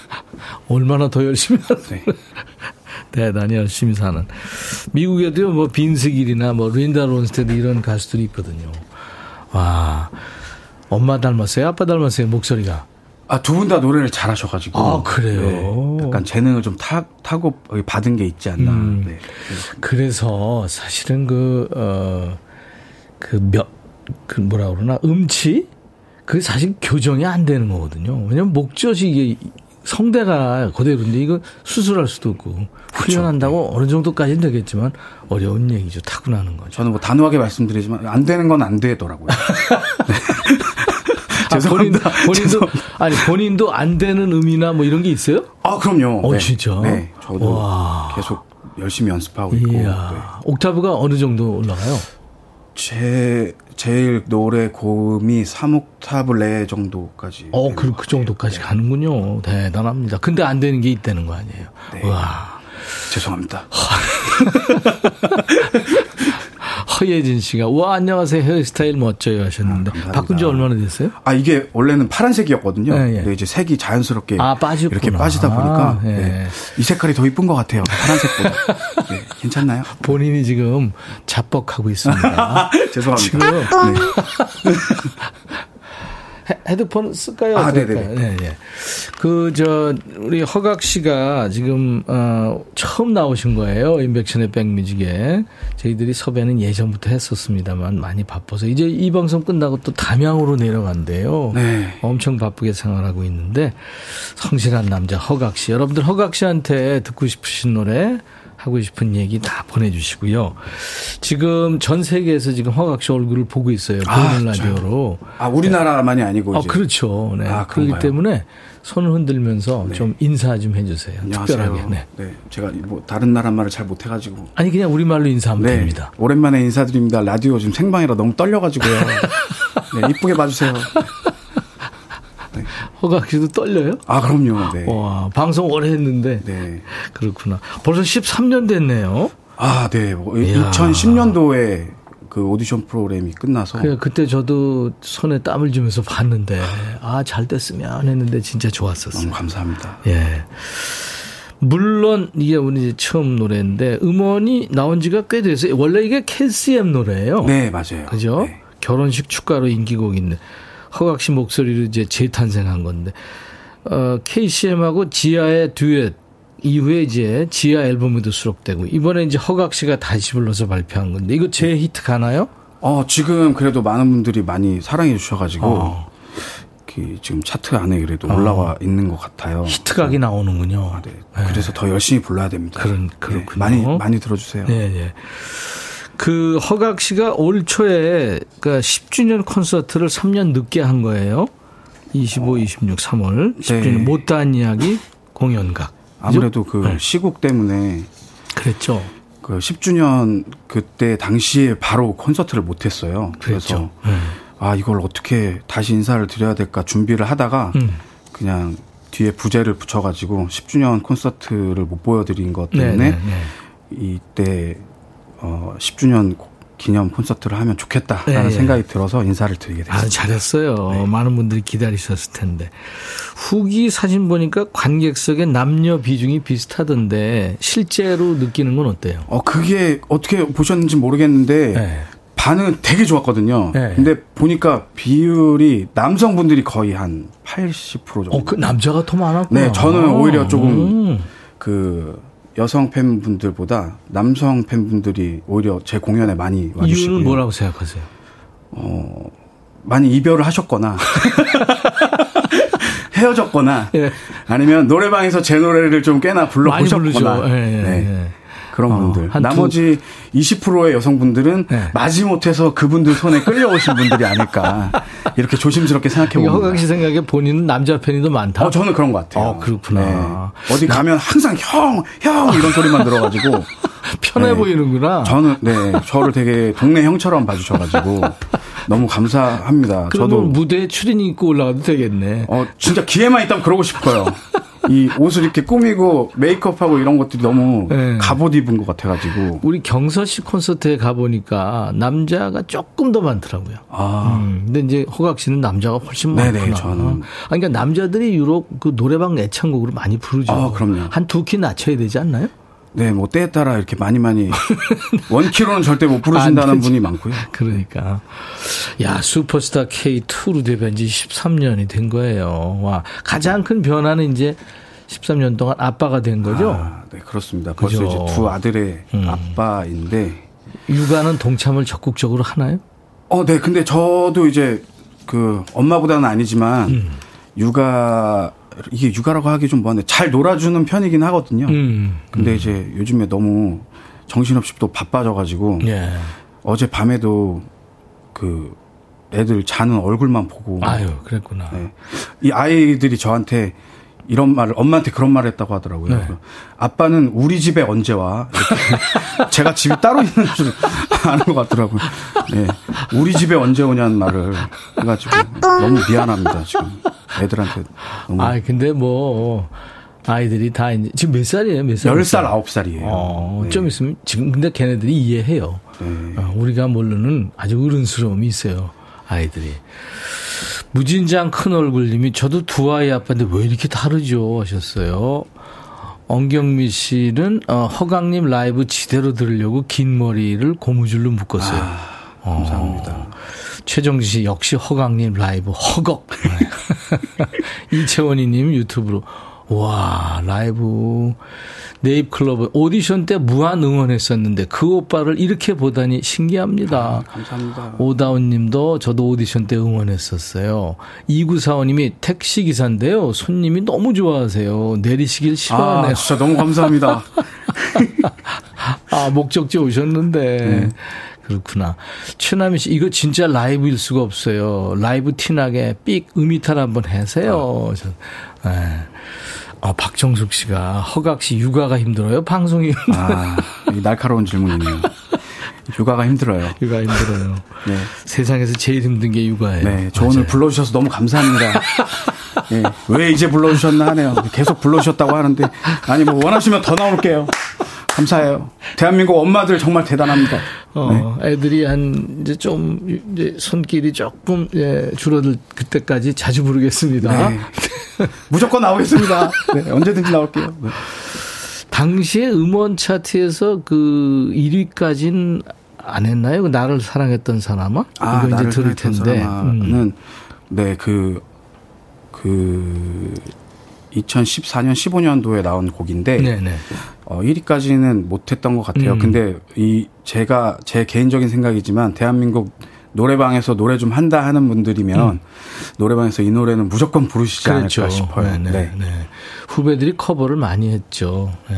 얼마나 더 열심히 하는 네. 대단히 열심히 사는. 미국에도요 뭐 빈스길이나 뭐 린다 론스테드 이런 가수들이 있거든요. 와 엄마 닮았어요, 아빠 닮았어요 목소리가. 아, 두 분 다 노래를 잘하셔가지고. 아, 그래요? 약간 재능을 좀 타, 타고 받은 게 있지 않나. 음. 네. 그래서 사실은 그, 어, 그 몇, 그 뭐라 그러나, 음치? 그게 사실 교정이 안 되는 거거든요. 왜냐면 목젖이 이게 성대가 그대로인데 이거 수술할 수도 없고 훈련한다고 어느 정도까지는 되겠지만 어려운 얘기죠. 타고나는 거죠. 저는 뭐 단호하게 말씀드리지만 안 되는 건 안 되더라고요. 아, 본인, 죄송합니다. 본인도, 죄송합니다. 아니, 본인도 안 되는 음이나 뭐 이런 게 있어요? 아, 그럼요. 어, 네. 진짜? 네. 저도 와. 계속 열심히 연습하고 있고. 네. 옥타브가 어느 정도 올라가요? 제, 제일 노래 고음이 3옥타브 레 정도까지. 어, 그, 것 그. 정도까지 네. 가는군요. 대단합니다. 근데 안 되는 게 있다는 거 아니에요. 네. 와. 죄송합니다. 허예진 씨가, 와, 안녕하세요. 헤어스타일 멋져요 하셨는데. 아. 바꾼 지 얼마나 됐어요? 아, 이게 원래는 파란색이었거든요. 네, 예. 근데 이제 색이 자연스럽게 아. 이렇게 빠지다 보니까 아, 예. 네. 이 색깔이 더 이쁜 것 같아요. 파란색보다. 네, 괜찮나요? 본인이 지금 자뻑하고 있습니다. 죄송합니다. 지금 네. 헤- 헤드폰 쓸까요? 아? 네네네. 네, 네. 그, 저, 우리 허각 씨가 지금, 어, 처음 나오신 거예요. 인백션의 백뮤직에. 저희들이 섭외는 예전부터 했었습니다만 많이 바빠서 이제 이 방송 끝나고 또 담양으로 내려간대요. 네. 엄청 바쁘게 생활하고 있는데 성실한 남자 허각 씨. 여러분들 허각 씨한테 듣고 싶으신 노래 하고 싶은 얘기 다 보내주시고요. 지금 전 세계에서 지금 허각 씨 얼굴을 보고 있어요. 보이는 아, 라디오로. 아, 우리나라만이 아니고. 어, 이제. 그렇죠. 네. 아, 그렇기? 때문에 손을 흔들면서 네. 좀 인사 좀 해주세요. 안녕하세요. 특별하게. 네. 네. 제가 뭐 다른 나라 말을 잘 못해가지고. 아니 그냥 우리말로 인사하면 네. 됩니다. 오랜만에 인사드립니다. 라디오 지금 생방이라 너무 떨려가지고요. 네, 이쁘게 봐주세요. 허각 씨도 떨려요? 아, 그럼요. 네. 와 방송 오래 했는데 네. 그렇구나. 벌써 13년 됐네요. 아, 네. 뭐 이야. 2010년도에 그 오디션 프로그램이 끝나서. 그래 그때 저도 손에 땀을 주면서 봤는데 아 잘 됐으면 했는데 진짜 좋았었어요. 너무 감사합니다. 예. 물론 이게 우리 처음 노래인데 음원이 나온 지가 꽤 됐어요. 원래 이게 KCM 노래예요. 네, 맞아요. 그죠? 네. 결혼식 축가로 인기곡인데 허각 씨 목소리로 이제 재탄생한 건데 어, KCM하고 지아의 듀엣 이후에 이제 지아 앨범에도 수록되고 이번에 이제 허각 씨가 다시 불러서 발표한 건데 이거 제 히트 가나요? 어, 지금 그래도 많은 분들이 많이 사랑해 주셔가지고. 어. 그 지금 차트 안에 그래도 올라와 있는 것 같아요. 히트각이 나오는군요. 네. 그래서 더 열심히 불러야 됩니다. 그런- 네, 그렇군요. 많이 많이 들어주세요. 예, 예. 그 허각 씨가 올 초에 그 10주년 콘서트를 3년 늦게 한 거예요. 25, 26, 3월 10주년 네. 못다한 이야기 공연각. 아무래도 그 네. 시국 때문에 그랬죠. 그 10주년 그때 당시에 바로 콘서트를 못 했어요. 그랬죠. 그래서 아 이걸 어떻게 다시 인사를 드려야 될까 준비를 하다가 음. 그냥 뒤에 부제를 붙여 가지고 10주년 콘서트를 못 보여 드린 것 네, 때문에 네, 네. 이때 어 10주년 기념 콘서트를 하면 좋겠다라는 네, 생각이 들어서 인사를 드리게 됐습니다. 아, 잘했어요. 많은 분들이 기다리셨을 텐데. 후기 사진 보니까 관객석의 남녀 비중이 비슷하던데 실제로 느끼는 건 어때요? 어 그게 어떻게 보셨는지 모르겠는데 네. 반응은 되게 좋았거든요. 네. 근데 보니까 비율이 남성분들이 거의 한 80% 정도. 어, 그 남자가 더 많았구나. 네, 저는 오히려 조금 음. 그 여성 팬분들보다 남성 팬분들이 오히려 제 공연에 많이 와주시고요. 이유는 뭐라고 생각하세요? 어, 많이 이별을 하셨거나 헤어졌거나 예. 아니면 노래방에서 제 노래를 좀 꽤나 불러보셨거나. 예, 예, 네. 예. 그런 어, 분들. 한 두- 나머지 20%의 여성분들은 네. 마지못해서 그분들 손에 끌려오신 분들이 아닐까 이렇게 조심스럽게 생각해 봅니다. 허각 씨 생각에 본인은 남자 팬이 더 많다? 어, 저는 그런 것 같아요. 어, 그렇구나. 네. 어디 가면 항상 형, 형 이런 소리만 들어가지고 편해 네. 보이는구나. 저는 네 저를 되게 동네 형처럼 봐주셔가지고 너무 감사합니다. 저도 무대에 추리닝 입고 올라가도 되겠네. 어 진짜 기회만 있다면 그러고 싶어요. 이 옷을 이렇게 꾸미고 메이크업하고 이런 것들이 너무 네. 갑옷 입은 것 같아가지고 우리 경서 씨 콘서트에 가보니까 남자가 조금 더 많더라고요. 아 음, 근데 이제 허각 씨는 남자가 훨씬 네네, 많구나. 저는. 아니, 그러니까 남자들이 유독 그 노래방 애창곡으로 많이 부르죠. 아, 그럼요. 한 두 키 낮춰야 되지 않나요? 네, 뭐 때에 따라 이렇게 많이 많이 원키로는 절대 못안 부르신다는. 분이 많고요. 그러니까. 야, 슈퍼스타 K2로 데뷔한 지 13년이 된 거예요. 와, 가장 큰 변화는 이제 13년 동안 아빠가 된 거죠. 아, 네, 그렇습니다. 그죠. 벌써 이제 두 아들의 음. 아빠인데, 육아는 동참을 적극적으로 하나요? 어, 네, 근데 저도 이제 그 엄마보다는 아니지만 음. 육아 이게 육아라고 하기 좀 뭐한데 잘 놀아주는 편이긴 하거든요. 음. 근데 이제 요즘에 너무 정신없이 또 바빠져가지고 예. 어제 밤에도 그 애들 자는 얼굴만 보고 아유, 그랬구나. 네. 이 아이들이 저한테 이런 말을 엄마한테 그런 말을 했다고 하더라고요. 네. 아빠는 우리 집에 언제 와? 이렇게 제가 집이 따로 있는 줄 아는 것 같더라고요. 네. 우리 집에 언제 오냐는 말을 해가지고 너무 미안합니다. 지금 애들한테 너무 아, 근데 뭐 아이들이 다 이제 지금 몇 살이에요? 몇 살? 10살, 9살이에요. 어, 좀 있으면 지금 근데 걔네들이 이해해요. 네. 어, 우리가 모르는 아주 어른스러움이 있어요. 아이들이. 무진장 큰 얼굴님이 저도 두 아이 아빠인데 왜 이렇게 다르죠 하셨어요. 엉경미 씨는 어, 허강님 라이브 지대로 들으려고 긴 머리를 고무줄로 묶었어요. 아, 감사합니다. 최정지 씨 역시 허각님 라이브 허걱. 이채원이님 유튜브로 와 라이브 네잎클럽 오디션 때 무한 응원했었는데 그 오빠를 이렇게 보다니 신기합니다. 감사합니다. 오다운 님도 저도 오디션 때 응원했었어요. 2945님이 택시 기사인데요. 손님이 너무 좋아하세요. 내리시길 아, 싫어하네요. 진짜 너무 감사합니다. 아, 목적지 오셨는데. 네. 그렇구나. 최남희 씨, 이거 진짜 라이브일 수가 없어요. 라이브 티나게 삑 음이탈 한번 해세요. 저, 예. 아, 박정숙 씨가 허각 씨 육아가 힘들어요? 방송이 아, 이 날카로운 질문이네요. 육아가 힘들어요. 육아 힘들어요. 네. 세상에서 제일 힘든 게 육아예요. 네, 저 오늘 맞아요. 불러주셔서 너무 감사합니다. 예, 왜 이제 불러주셨나 하네요. 계속 불러주셨다고 하는데, 아니, 뭐, 원하시면 더 나올게요. 감사해요. 대한민국 엄마들 정말 대단합니다. 어, 애들이 한 이제 좀 이제 손길이 조금 예, 줄어들 그때까지 자주 부르겠습니다. 네. 무조건 나오겠습니다. 네, 언제든지 나올게요. 네. 당시에 음원 차트에서 그 1위까지는 안 했나요? 그 나를 사랑했던 사람아? 이거 이제 나를 들을 사랑했던 텐데. 사람아는 음. 네, 그, 그, 2014년, 15년도에 나온 곡인데, 네네. 어, 1위까지는 못했던 것 같아요. 음. 근데 이 제가 제 개인적인 생각이지만 대한민국 노래방에서 노래 좀 한다 하는 분들이면 노래방에서 이 노래는 무조건 부르시지 음. 그렇죠. 않을까 싶어요. 네, 네, 네. 네. 후배들이 커버를 많이 했죠. 네.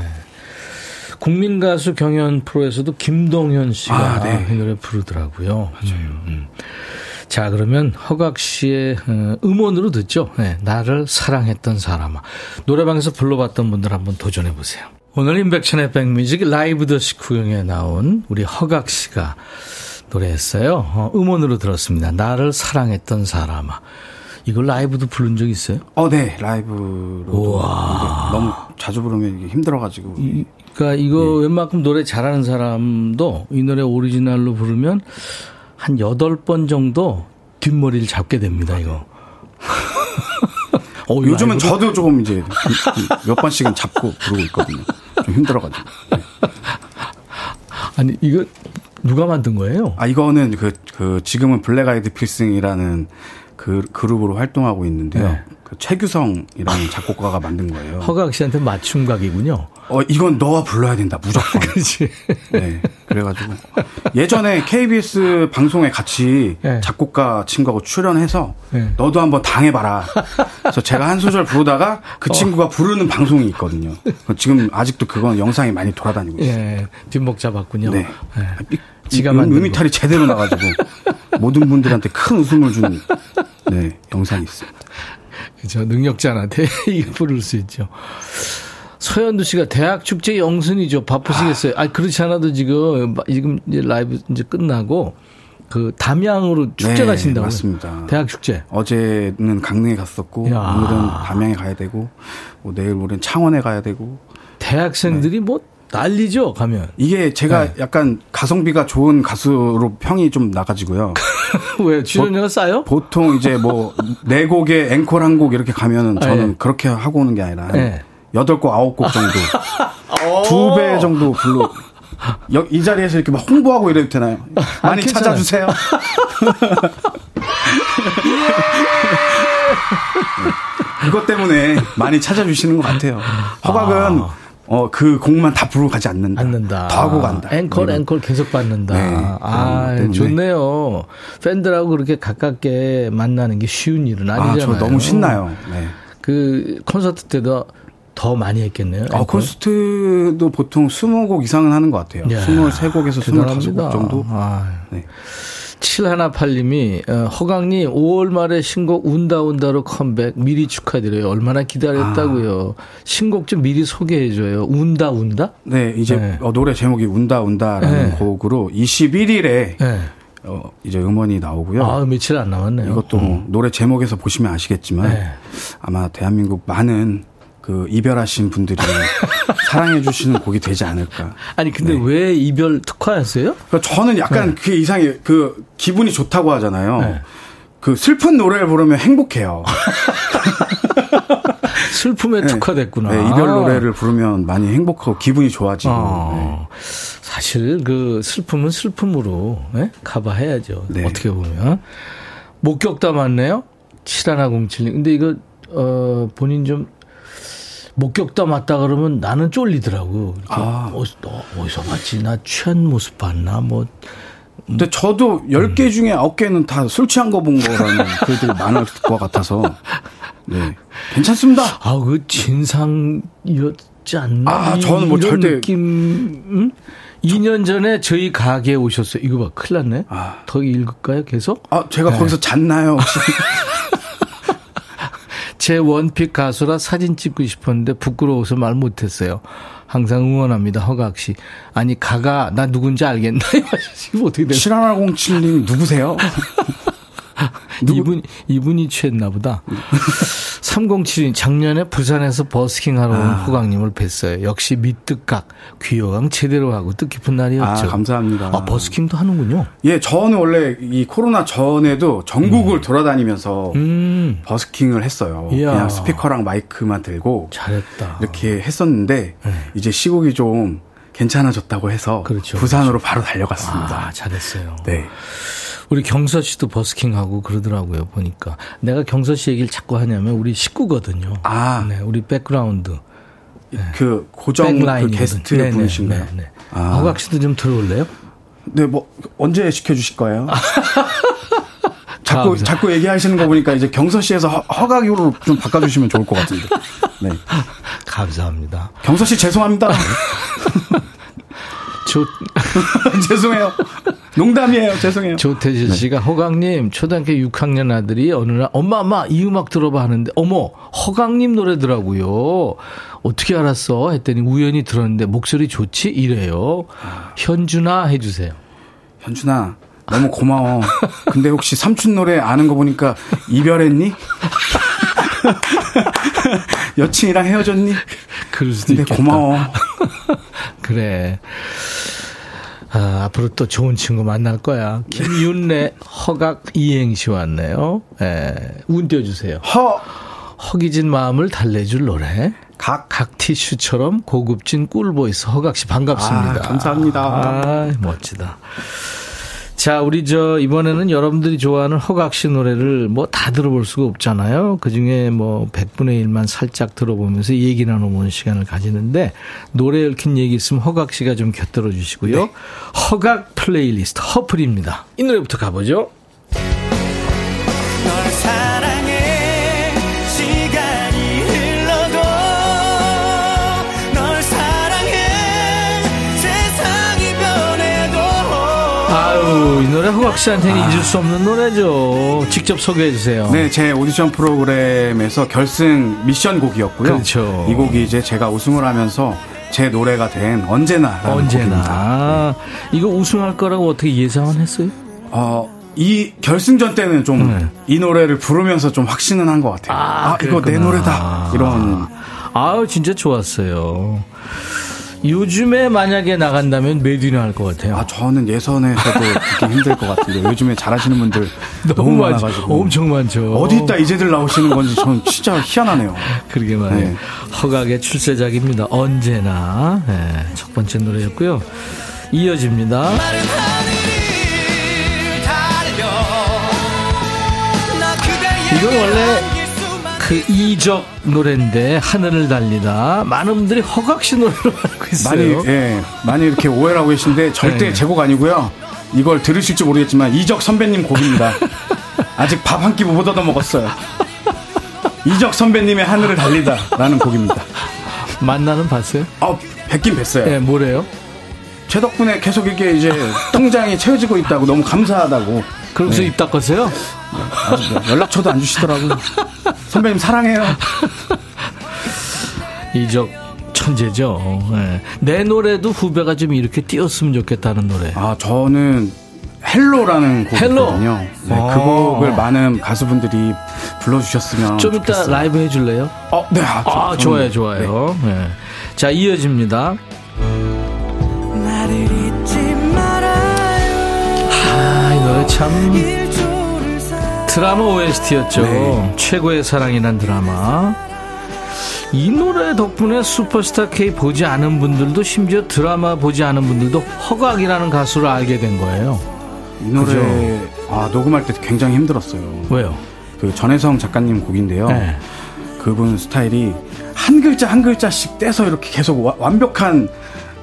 국민 가수 경연 프로에서도 김동현 씨가 아, 네. 이 노래 부르더라고요. 음, 음. 자, 그러면 허각 씨의 어, 음원으로 듣죠. 네, 나를 사랑했던 사람아. 노래방에서 불러봤던 분들 한번 도전해 보세요. 오늘 인백천의 백뮤직 라이브 더 시쿠영에 나온 우리 허각 씨가 노래했어요. 어, 음원으로 들었습니다. 나를 사랑했던 사람아. 이걸 라이브도 부른 적 있어요? 어, 네. 라이브로도 우와. 너무 자주 부르면 이게 힘들어가지고. 이- 그러니까 이거 웬만큼 노래 잘하는 사람도 이 노래 오리지널로 부르면 한 여덟 번 정도 뒷머리를 잡게 됩니다, 이거. 어, 요즘은? 저도 조금 이제 몇 번씩은 잡고 부르고 있거든요. 좀 힘들어가지고. 네. 아니, 이거 누가 만든 거예요? 아, 이거는 그, 그, 지금은 블랙 아이드 필승이라는 그 그룹으로 활동하고 있는데요. 네. 그 최규성이라는 작곡가가 만든 거예요. 허각 씨한테 맞춤곡이군요. 어, 이건 너와 불러야 된다, 무조건. 그렇지. 네. 그래가지고. 예전에 KBS 방송에 같이 네. 작곡가 친구하고 출연해서 네. 너도 한번 당해봐라. 그래서 제가 한 소절 부르다가 그 어. 친구가 부르는 방송이 있거든요. 지금 아직도 그건 영상이 많이 돌아다니고 있어요. 예, 뒷목 잡았군요. 네. 예. 지가 음, 만든 음이탈이 제대로 나가지고 모든 분들한테 큰 웃음을 주는 네, 영상이 있습니다. 그죠. 능력자한테 부를 수 있죠. 서현두 씨가 대학 축제 영순이죠. 바쁘시겠어요. 아, 그렇지 않아도 지금, 지금 이제 라이브 이제 끝나고 그 담양으로 축제 네, 가신다고요. 맞습니다. 대학 축제. 어제는 강릉에 갔었고 야. 오늘은 담양에 가야 되고 뭐 내일 모레는 창원에 가야 되고 대학생들이 뭐 난리죠, 가면. 이게 제가 네. 약간 가성비가 좋은 가수로 평이 좀 나가지고요. 왜 출연료가 싸요? 보통 이제 뭐 네 곡에 앵콜 한 곡 이렇게 가면은 저는 네. 그렇게 하고 오는 게 아니라 네. 여덟 곡 아홉 곡 정도 두 배 정도 불러 여- 이 자리에서 이렇게 막 홍보하고 이래도 되나요? 많이 괜찮아요. 찾아주세요. 이것 때문에 많이 찾아주시는 것 같아요. 허각은 어, 그 곡만 다 부르고 가지 않는다. 않는다. 더 하고 간다. 앵콜, 이런. 앵콜 계속 받는다. 네, 아. 좋네요. 팬들하고 그렇게 가깝게 만나는 게 쉬운 일은 아, 아니잖아요. 저 너무 신나요. 네. 그 콘서트 때도 더 많이 했겠네요. 아, 앵콜? 콘서트도 보통 20곡 이상은 하는 것 같아요. 야, 23곡에서 대단합니다. 25곡 정도. 아. 네. 7182님이 어, 허강님 5월 말에 신곡 운다 운다로 컴백 미리 축하드려요. 얼마나 기다렸다고요. 신곡 좀 미리 소개해 줘요. 운다 운다? 네, 이제 네. 어, 노래 제목이 운다 운다라는 네. 곡으로 21일에 네. 어, 이제 음원이 나오고요. 아 며칠 안 남았네요. 이것도 뭐 노래 제목에서 보시면 아시겠지만 네. 아마 대한민국 많은 그 이별하신 분들이 사랑해 주시는 곡이 되지 않을까. 아니 근데 네. 왜 이별 특화였어요? 그러니까 저는 약간 그게 이상해. 그 기분이 좋다고 하잖아요. 네. 그 슬픈 노래를 부르면 행복해요. 슬픔에 특화됐구나. 네, 이별 노래를 부르면 많이 행복하고 기분이 좋아지고. 네. 어, 사실 그 슬픔은 슬픔으로 예? 커버해야죠. 네. 어떻게 보면 목격담 왔네요. 7107님. 근데 이거 어 본인 좀 목격담 왔다 그러면 나는 쫄리더라고. 아. 어디서, 너 어디서 봤지? 나 취한 모습 봤나? 뭐 근데 저도 10개 중에 9개는 다 술 취한 거 본 거라는 글들이 많을 것 같아서. 네. 괜찮습니다. 아, 그 진상이었 읽지 않나? 아, 저는 뭐 절대- 느낌. 음? 2년 전에 저희 가게에 오셨어요. 이거 봐, 큰일 났네. 아. 더 읽을까요, 계속? 아, 제가 네. 거기서 잤나요, 혹시? 제 원픽 가수라 사진 찍고 싶었는데 부끄러워서 말 못했어요. 항상 응원합니다, 허각 씨. 아니, 가가 나 누군지 알겠나요? 이거 어떻게 됐어? 7107님 누구세요? 이분, 이분이 취했나 보다. 3072 작년에 부산에서 버스킹 하러 온 아. 호강님을 뵀어요. 역시 밑뜻각 귀여강 제대로 하고 뜻깊은 날이었죠. 아, 감사합니다. 아, 버스킹도 하는군요. 예, 저는 원래 이 코로나 전에도 전국을 돌아다니면서 음, 버스킹을 했어요. 이야. 그냥 스피커랑 마이크만 들고 잘했다. 이렇게 했었는데 이제 시국이 좀 괜찮아졌다고 해서 네. 그렇죠, 부산으로 바로 달려갔습니다. 아, 잘했어요. 네. 우리 경서 씨도 버스킹 하고 그러더라고요, 보니까. 내가 경서 씨 얘기를 자꾸 하냐면 우리 식구거든요. 아, 네, 우리 백그라운드. 그 고정 그 게스트 네네, 분이신가요? 네, 네. 아. 허각 씨도 좀 들어올래요? 네, 뭐 언제 시켜주실 거예요? 자꾸 감사- 자꾸 얘기하시는 거 보니까 이제 경서 씨에서 허- 허각으로 좀 바꿔주시면 좋을 것 같은데. 네, 감사합니다. 경서 씨 죄송합니다. 조, 죄송해요. 농담이에요. 죄송해요. 조태진 씨가 허강님 초등학교 6학년 아들이 어느 날 엄마 엄마 이 음악 들어봐 하는데 어머 허강님 노래더라고요. 어떻게 알았어? 했더니 우연히 들었는데 목소리 좋지 이래요. 현준아 해주세요. 현준아, 너무 고마워. 근데 혹시 삼촌 노래 아는 거 보니까 이별했니? 여친이랑 헤어졌니? 그럴 수도 근데 있겠다. 고마워. 그래. 아, 앞으로 또 좋은 친구 만날 거야. 김윤래 허각 이행시 왔네요. 예, 운 띄워주세요. 허, 허기진 마음을 달래줄 노래. 각. 각 티슈처럼 고급진 꿀보이스 허각씨 반갑습니다. 아, 감사합니다. 아, 멋지다. 자, 우리 저 이번에는 여러분들이 좋아하는 허각씨 노래를 뭐 다 들어볼 수가 없잖아요. 그 중에 뭐 100분의 1만 살짝 들어보면서 얘기 나눠보는 시간을 가지는데 노래 얽힌 얘기 있으면 허각씨가 좀 곁들여 주시고요. 네. 허각 플레이리스트 허플입니다. 이 노래부터 가보죠. 아유, 이 노래 허각씨한테는 잊을 수 없는 노래죠. 직접 소개해 주세요. 네, 제 오디션 프로그램에서 결승 미션 곡이었고요. 그렇죠. 이 곡이 이제 제가 우승을 하면서 제 노래가 된 언제나. 언제나. 이거 우승할 거라고 어떻게 예상은 했어요? 어, 이 결승전 때는 좀 네. 이 노래를 부르면서 좀 확신은 한 것 같아요. 아, 이거 내. 노래다. 이런. 아우, 진짜 좋았어요. 요즘에 만약에 나간다면 메디나 할 것 같아요. 아, 저는 예선에서도 그렇게 힘들 것 같은데 요즘에 잘하시는 분들 너무, 많죠. 많아가지고. 엄청 많죠. 어디 있다 이제들 나오시는 건지 저는 진짜 희한하네요. 그러게 말이에요. 네. 허각의 출세작입니다. 언제나. 네, 첫 번째 노래였고요. 이어집니다. 이건 원래 그 이적 노래인데 하늘을 달리다 많은 분들이 허각 씨 노래로 알고 많이 있어요. 예 많이 이렇게 오해를 하고 계신데 절대 네. 제곡 아니고요. 이걸 들으실지 모르겠지만 이적 선배님 곡입니다. 아직 밥 한끼못 얻어 먹었어요. 이적 선배님의 하늘을 달리다라는 곡입니다. 만나는 봤어요? 아, 뵙긴 뵀어요. 네, 뭐래요? 제 덕분에 계속 이렇게 이제 통장이 채워지고 있다고 너무 감사하다고. 그러면서 네. 입 닦았어요? 연락처도 안 주시더라고요. 선배님 사랑해요. 이적 천재죠. 네. 내 노래도 후배가 좀 이렇게 띄웠으면 좋겠다는 노래. 아 저는 Hello라는 Hello? 곡이거든요. 네, 아. 그 곡을 많은 가수분들이 불러주셨으면 좀 이따 좋겠어요. 라이브 해줄래요? 어, 네. 아, 아, 저- 좋아요, 저는- 좋아요. 네. 자, 이어집니다. 나를 잊지 말아요 아, 이 노래 참 드라마 OST였죠. 네. 최고의 사랑이란 드라마. 이 노래 덕분에 슈퍼스타 K 보지 않은 분들도 심지어 드라마 보지 않은 분들도 허각이라는 가수를 알게 된 거예요. 이 노래 그죠? 아, 녹음할 때 굉장히 힘들었어요. 왜요? 그 전혜성 작가님 곡인데요. 네. 그분 스타일이 한 글자 한 글자씩 떼서 이렇게 계속 와- 완벽한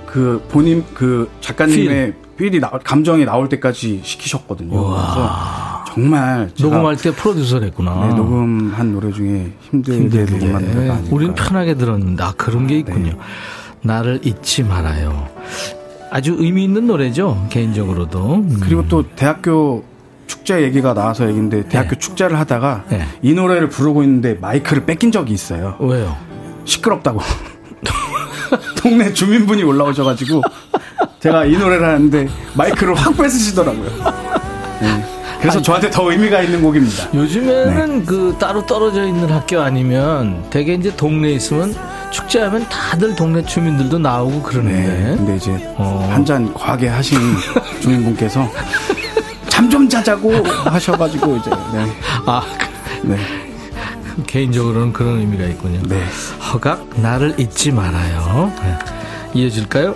그 본인 그 작가님의 필이 나, 감정이 나올 때까지 시키셨거든요. 그래서 정말 녹음할 때 프로듀서를 했구나. 네, 녹음한 노래 중에 힘들게 힘들게. 녹음한 노래가. 네, 우린 편하게 들었는데 아 그런 게 있군요. 네. 나를 잊지 말아요. 아주 의미 있는 노래죠 개인적으로도. 음. 그리고 또 대학교 축제 얘기가 나와서 얘기인데 대학교 네. 축제를 하다가 네. 이 노래를 부르고 있는데 마이크를 뺏긴 적이 있어요. 왜요? 시끄럽다고. 동네 주민분이 올라오셔가지고 제가 이 노래를 하는데 마이크를 확 뺏으시더라고요. 네. 그래서 저한테 더 의미가 있는 곡입니다. 요즘에는 네. 그 따로 떨어져 있는 학교 아니면 대개 이제 동네에 있으면 축제하면 다들 동네 주민들도 나오고 네. 그러는데. 근데 이제 어. 한잔 과하게 하신 주민분께서 잠 좀 자자고 하셔가지고 이제 네. 아 네. 개인적으로는 그런 의미가 있군요. 네. 허각 나를 잊지 말아요. 네. 이어질까요?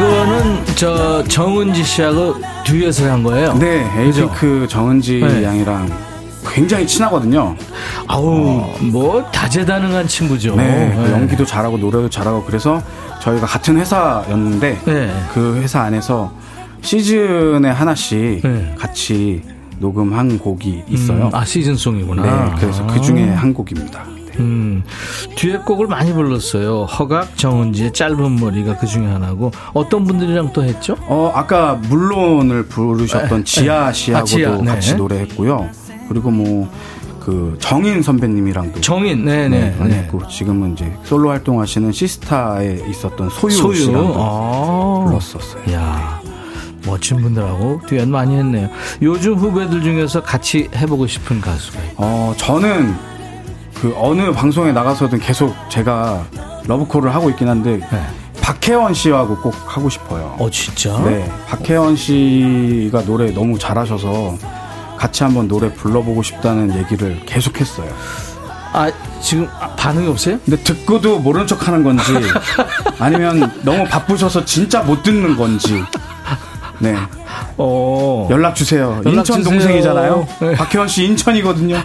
이거는 저 정은지 씨하고 듀엣을 한 거예요. 네, 에이징크 정은지 네. 양이랑 굉장히 친하거든요. 아우 뭐 다재다능한 친구죠. 네, 그 네. 연기도 잘하고 노래도 잘하고 그래서 저희가 같은 회사였는데 네. 그 회사 안에서 시즌에 하나씩 네. 같이 녹음한 곡이 있어요. 음, 아 시즌송이구나. 네, 그래서 그 중에 한 곡입니다. 네. 음, 듀엣곡을 많이 불렀어요. 허각 정은지의 짧은 머리가 그 중에 하나고 어떤 분들이랑 또 했죠? 어, 아까 물론을 부르셨던 지아 씨하고도 아, 지아, 네. 같이 노래했고요. 그리고 뭐 그 정인 선배님이랑도 정인, 네네. 많이 했고 지금은 이제 솔로 활동하시는 시스타에 있었던 소유, 소유. 씨랑도 아. 불렀었어요. 야 멋진 분들하고 듀엣 많이 했네요. 요즘 후배들 중에서 같이 해보고 싶은 가수가 있 어, 저는 그 어느 방송에 나가서든 계속 제가 러브콜을 하고 있긴 한데 네. 박혜원 씨하고 꼭 하고 싶어요. 어, 진짜? 네, 박혜원 씨가 노래 너무 잘하셔서 같이 한번 노래 불러보고 싶다는 얘기를 계속했어요. 아, 지금 아, 반응이 없어요? 근데 듣고도 모른 척 하는 건지 아니면 너무 바쁘셔서 진짜 못 듣는 건지 네 어. 연락 주세요. 연락 인천 주세요. 동생이잖아요. 네. 박혜원 씨 인천이거든요.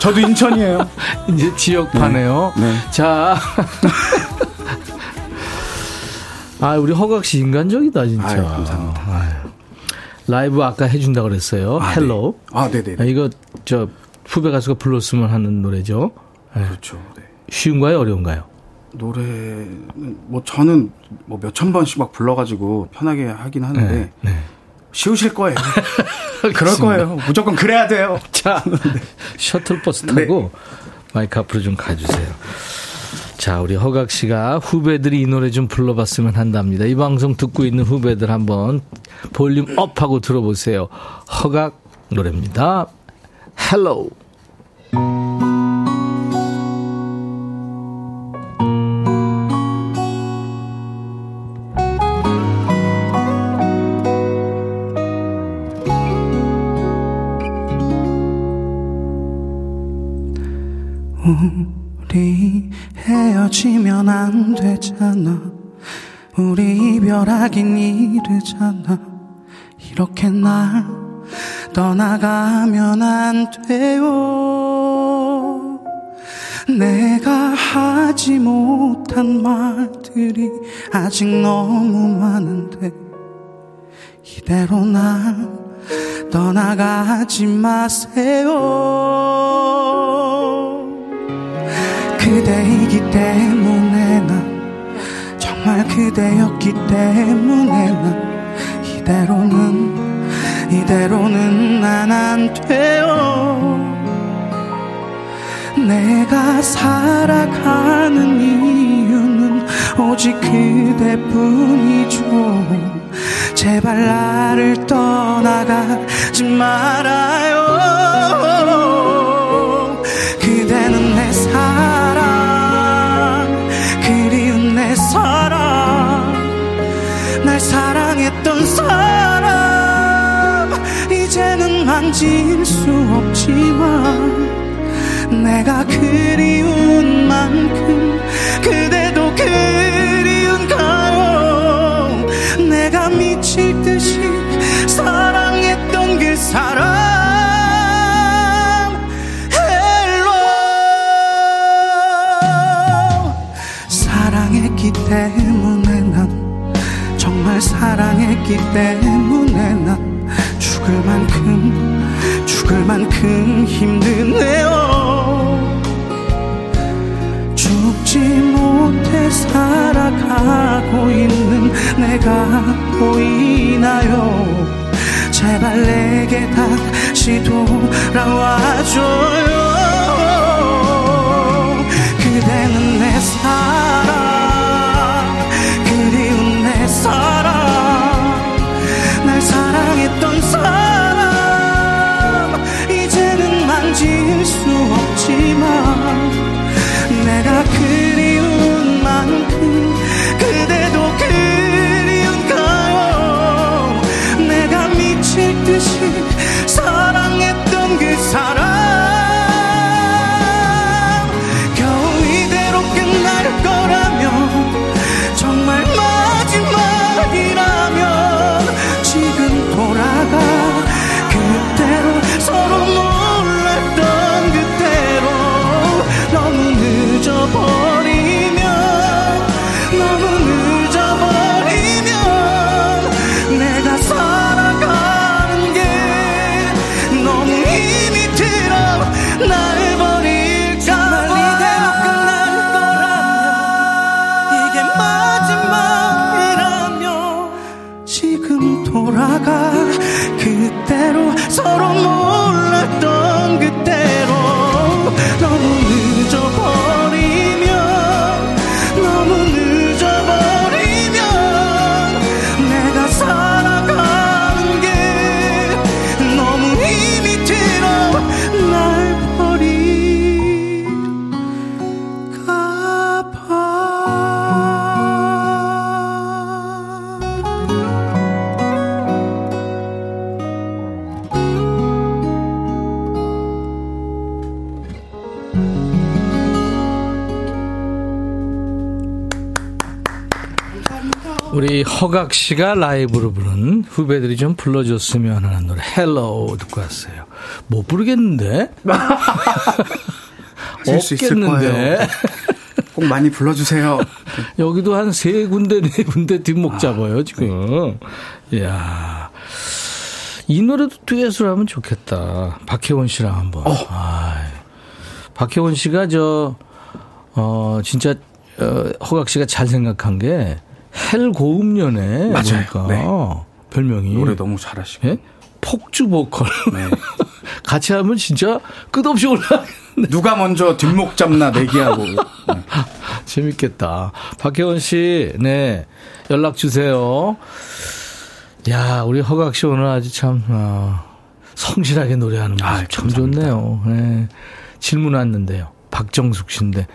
저도 인천이에요. 이제 지역파네요. 네. 자. 아, 우리 허각 씨 인간적이다, 진짜. 아유, 감사합니다. 아유. 라이브 아까 해준다 그랬어요. 아, Hello. 네. 아, 네네. 아, 이거 저 후배 가수가 불렀으면 하는 노래죠. 네. 그렇죠. 네. 쉬운가요, 어려운가요? 노래는 뭐 저는 뭐 몇 천 번씩 막 불러가지고 편하게 하긴 하는데 네. 네. 쉬우실 거예요. 그럴 거예요. 무조건 그래야 돼요. 자, 셔틀버스 타고 마이크 앞으로 좀 가주세요. 자, 우리 허각 씨가 후배들이 이 노래 좀 불러봤으면 한답니다. 이 방송 듣고 있는 후배들 한번 볼륨 업하고 들어보세요. 허각 노래입니다. 헬 안 되잖아. 우리 이별하긴 이르잖아. 이렇게 날 떠나가면 안 돼요. 내가 하지 못한 말들이 아직 너무 많은데 이대로 날 떠나가지 마세요. 그대이기 때문에 난 정말 그대였기 때문에 난 이대로는 이대로는 난 안 돼요. 내가 살아가는 이유는 오직 그대뿐이죠. 제발 나를 떠나가지 말아요 사랑 날 사랑했던 사람. 이제는 만질 수 없지만 내가 그리운 만큼 그대도 그리운가요 내가 미칠 듯이 사랑했던 그 사람 사랑했기 때문에 난 죽을 만큼 죽을 만큼 힘드네요. 죽지 못해 살아가고 있는 내가 보이나요? 제발 내게 다시 돌아와줘요 사랑 허각 씨가 라이브로 부른 후배들이 좀 불러줬으면 하는 노래 Hello 듣고 왔어요. 못 부르겠는데? 하실 수 있을 거예요. 꼭 많이 불러주세요. 여기도 한 세 군데 네 군데 뒷목 잡아요 지금. 이야. 이 노래도 듀엣으로 하면 좋겠다. 박혜원 씨랑 한번. 아이. 박혜원 씨가 저, 어, 진짜, 어, 허각 씨가 잘 생각한 게, 헬 고음연에. 맞아요. 보니까 네. 별명이. 노래 너무 잘하시고. 예? 폭주 보컬. 네. 같이 하면 진짜 끝없이 올라. 누가 먼저 뒷목 잡나 내기하고. 네. 재밌겠다. 박혜원 씨, 네. 연락 주세요. 야, 우리 허각 씨 오늘 아주 참, 어, 성실하게 노래하는 모습 아이, 참 감사합니다. 좋네요. 네. 질문 왔는데요. 박정숙 씨인데.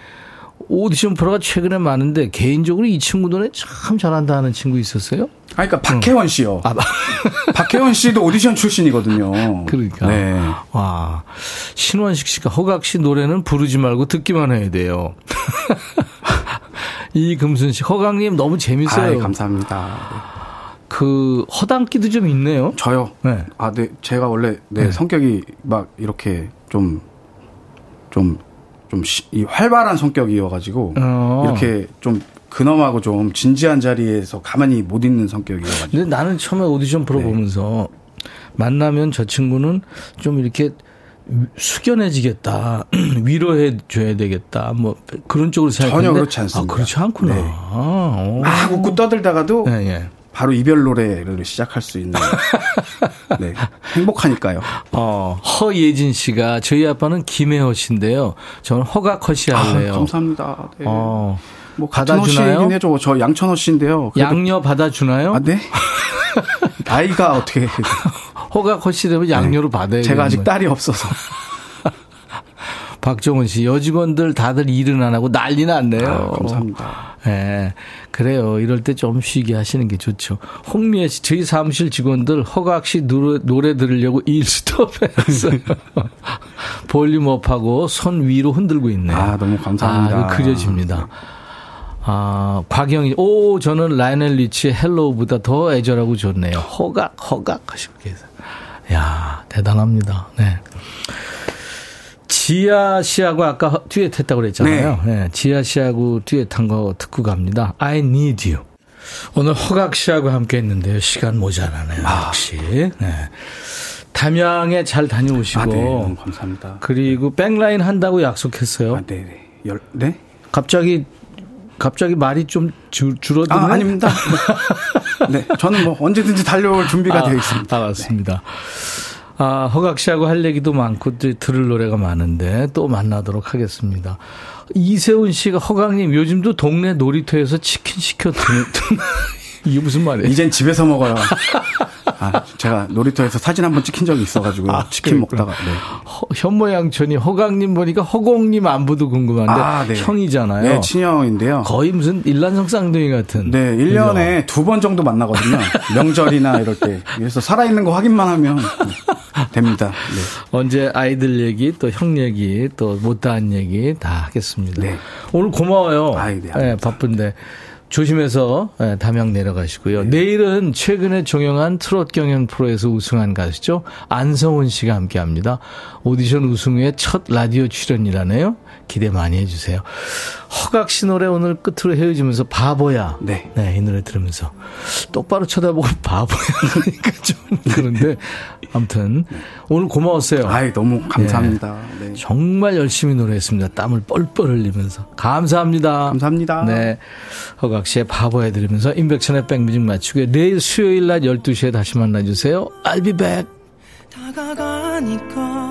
오디션 프로가 최근에 많은데 개인적으로 이 친구 노래 참 잘한다 하는 친구 있었어요? 아, 그러니까 박혜원 씨요. 아, 박혜원 씨도 오디션 출신이거든요. 그러니까. 네. 와. 신원식 씨가 허각 씨 노래는 부르지 말고 듣기만 해야 돼요. 이금순 씨, 허각님 너무 재밌어요. 아, 감사합니다. 그 허당기도 좀 있네요. 저요. 네. 아, 네. 제가 원래 네, 네. 성격이 막 이렇게 좀좀 좀 이 활발한 성격이어가지고 어. 이렇게 좀 근엄하고 좀 진지한 자리에서 가만히 못 있는 성격이어가지고 근데 나는 처음에 오디션 프로 네. 보면서 만나면 저 친구는 좀 이렇게 숙연해지겠다. 위로해 줘야 되겠다. 뭐 그런 쪽으로 생각했는데 전혀 그렇지 않습니다. 아, 그렇지 않구나. 네. 아, 막 웃고 떠들다가도 예, 예. 바로 이별 노래를 시작할 수 있는 네 행복하니까요. 어, 허예진 씨가 저희 아빠는 김혜호 씨인데요. 저는 허각허 씨 할래요. 아, 감사합니다. 네. 어, 뭐 받아주나요? 해죠. 저 양천허 씨인데요. 양녀 받아주나요? 아, 네? 나이가 어떻게 허각허 씨 되면 양녀로 받아야 제가 아직. 딸이 없어서 박정훈 씨, 여직원들 다들 일은 안 하고 난리 났네요. 아, 감사합니다. 예. 그래요. 이럴 때 좀 쉬게 하시는 게 좋죠. 홍미애 씨, 저희 사무실 직원들 허각 씨 노래, 노래 들으려고 일 스톱했어요. 볼륨 up하고 손 위로 흔들고 있네요. 아, 너무 감사합니다. 아, 그려집니다. 아, 곽영희, 오, 저는 라이오넬 리치의 Hello보다 더 애절하고 좋네요. 허각, 허각 하시고 계세요. 야 대단합니다. 네. 지아 씨하고 아까 듀엣 했다고 그랬잖아요. 네. 지아 씨하고 듀엣 한 거 듣고 갑니다. I need you. 오늘 허각 씨하고 함께 했는데요. 시간 모자라네요. 역시. 네. 담양에 잘 다녀오시고. 아, 네. 감사합니다. 그리고 백라인 한다고 약속했어요. 아, 네, 네. 열, 네? 갑자기 갑자기 말이 좀 줄, 줄어드네. 아, 아닙니다. 네. 저는 뭐 언제든지 달려올 준비가 되어 있습니다. 아, 맞습니다. 아, 허각 씨하고 할 얘기도 많고 또 들을 노래가 많은데 또 만나도록 하겠습니다. 이세훈 씨가 허각님 요즘도 동네 놀이터에서 치킨 시켜 드는 이게 무슨 말이에요? 이젠 집에서 먹어요. 아, 제가 놀이터에서 사진 한번 찍힌 적이 있어가지고 아, 치킨 그랬구나. 먹다가 네. 허- 현모양촌이 허각님 보니까 허공님 안부도 궁금한데 아, 네. 형이잖아요. 네, 친형인데요. 거의 무슨 일란성 쌍둥이 같은. 네, 1년에 두 번 정도 만나거든요. 명절이나 이럴 때. 그래서 살아있는 거 확인만 하면 네, 됩니다. 네. 언제 아이들 얘기 또 형 얘기 또 못다한 얘기 다 하겠습니다. 네. 오늘 고마워요. 아이, 네, 예, 바쁜데 조심해서 예, 담양 내려가시고요. 내일은 최근에 종영한 트롯 경연 프로에서 우승한 가수죠 안성훈 씨가 함께 합니다. 오디션 우승 후에 첫 라디오 출연이라네요. 기대 많이 해주세요. 허각 씨 노래 오늘 끝으로 헤어지면서 바보야. 네. 이 노래 들으면서 똑바로 쳐다보고 바보야 그러니까 좀 그런데 아무튼 오늘 고마웠어요. 아이, 너무 감사합니다. 네. 정말 열심히 노래했습니다. 땀을 뻘뻘 흘리면서. 감사합니다. 감사합니다. 네. 허각 씨의 바보 해드리면서 인백천의 백뮤직 마치고요. 내일 수요일 낮 12시에 다시 만나주세요. I'll be back. 다가가니까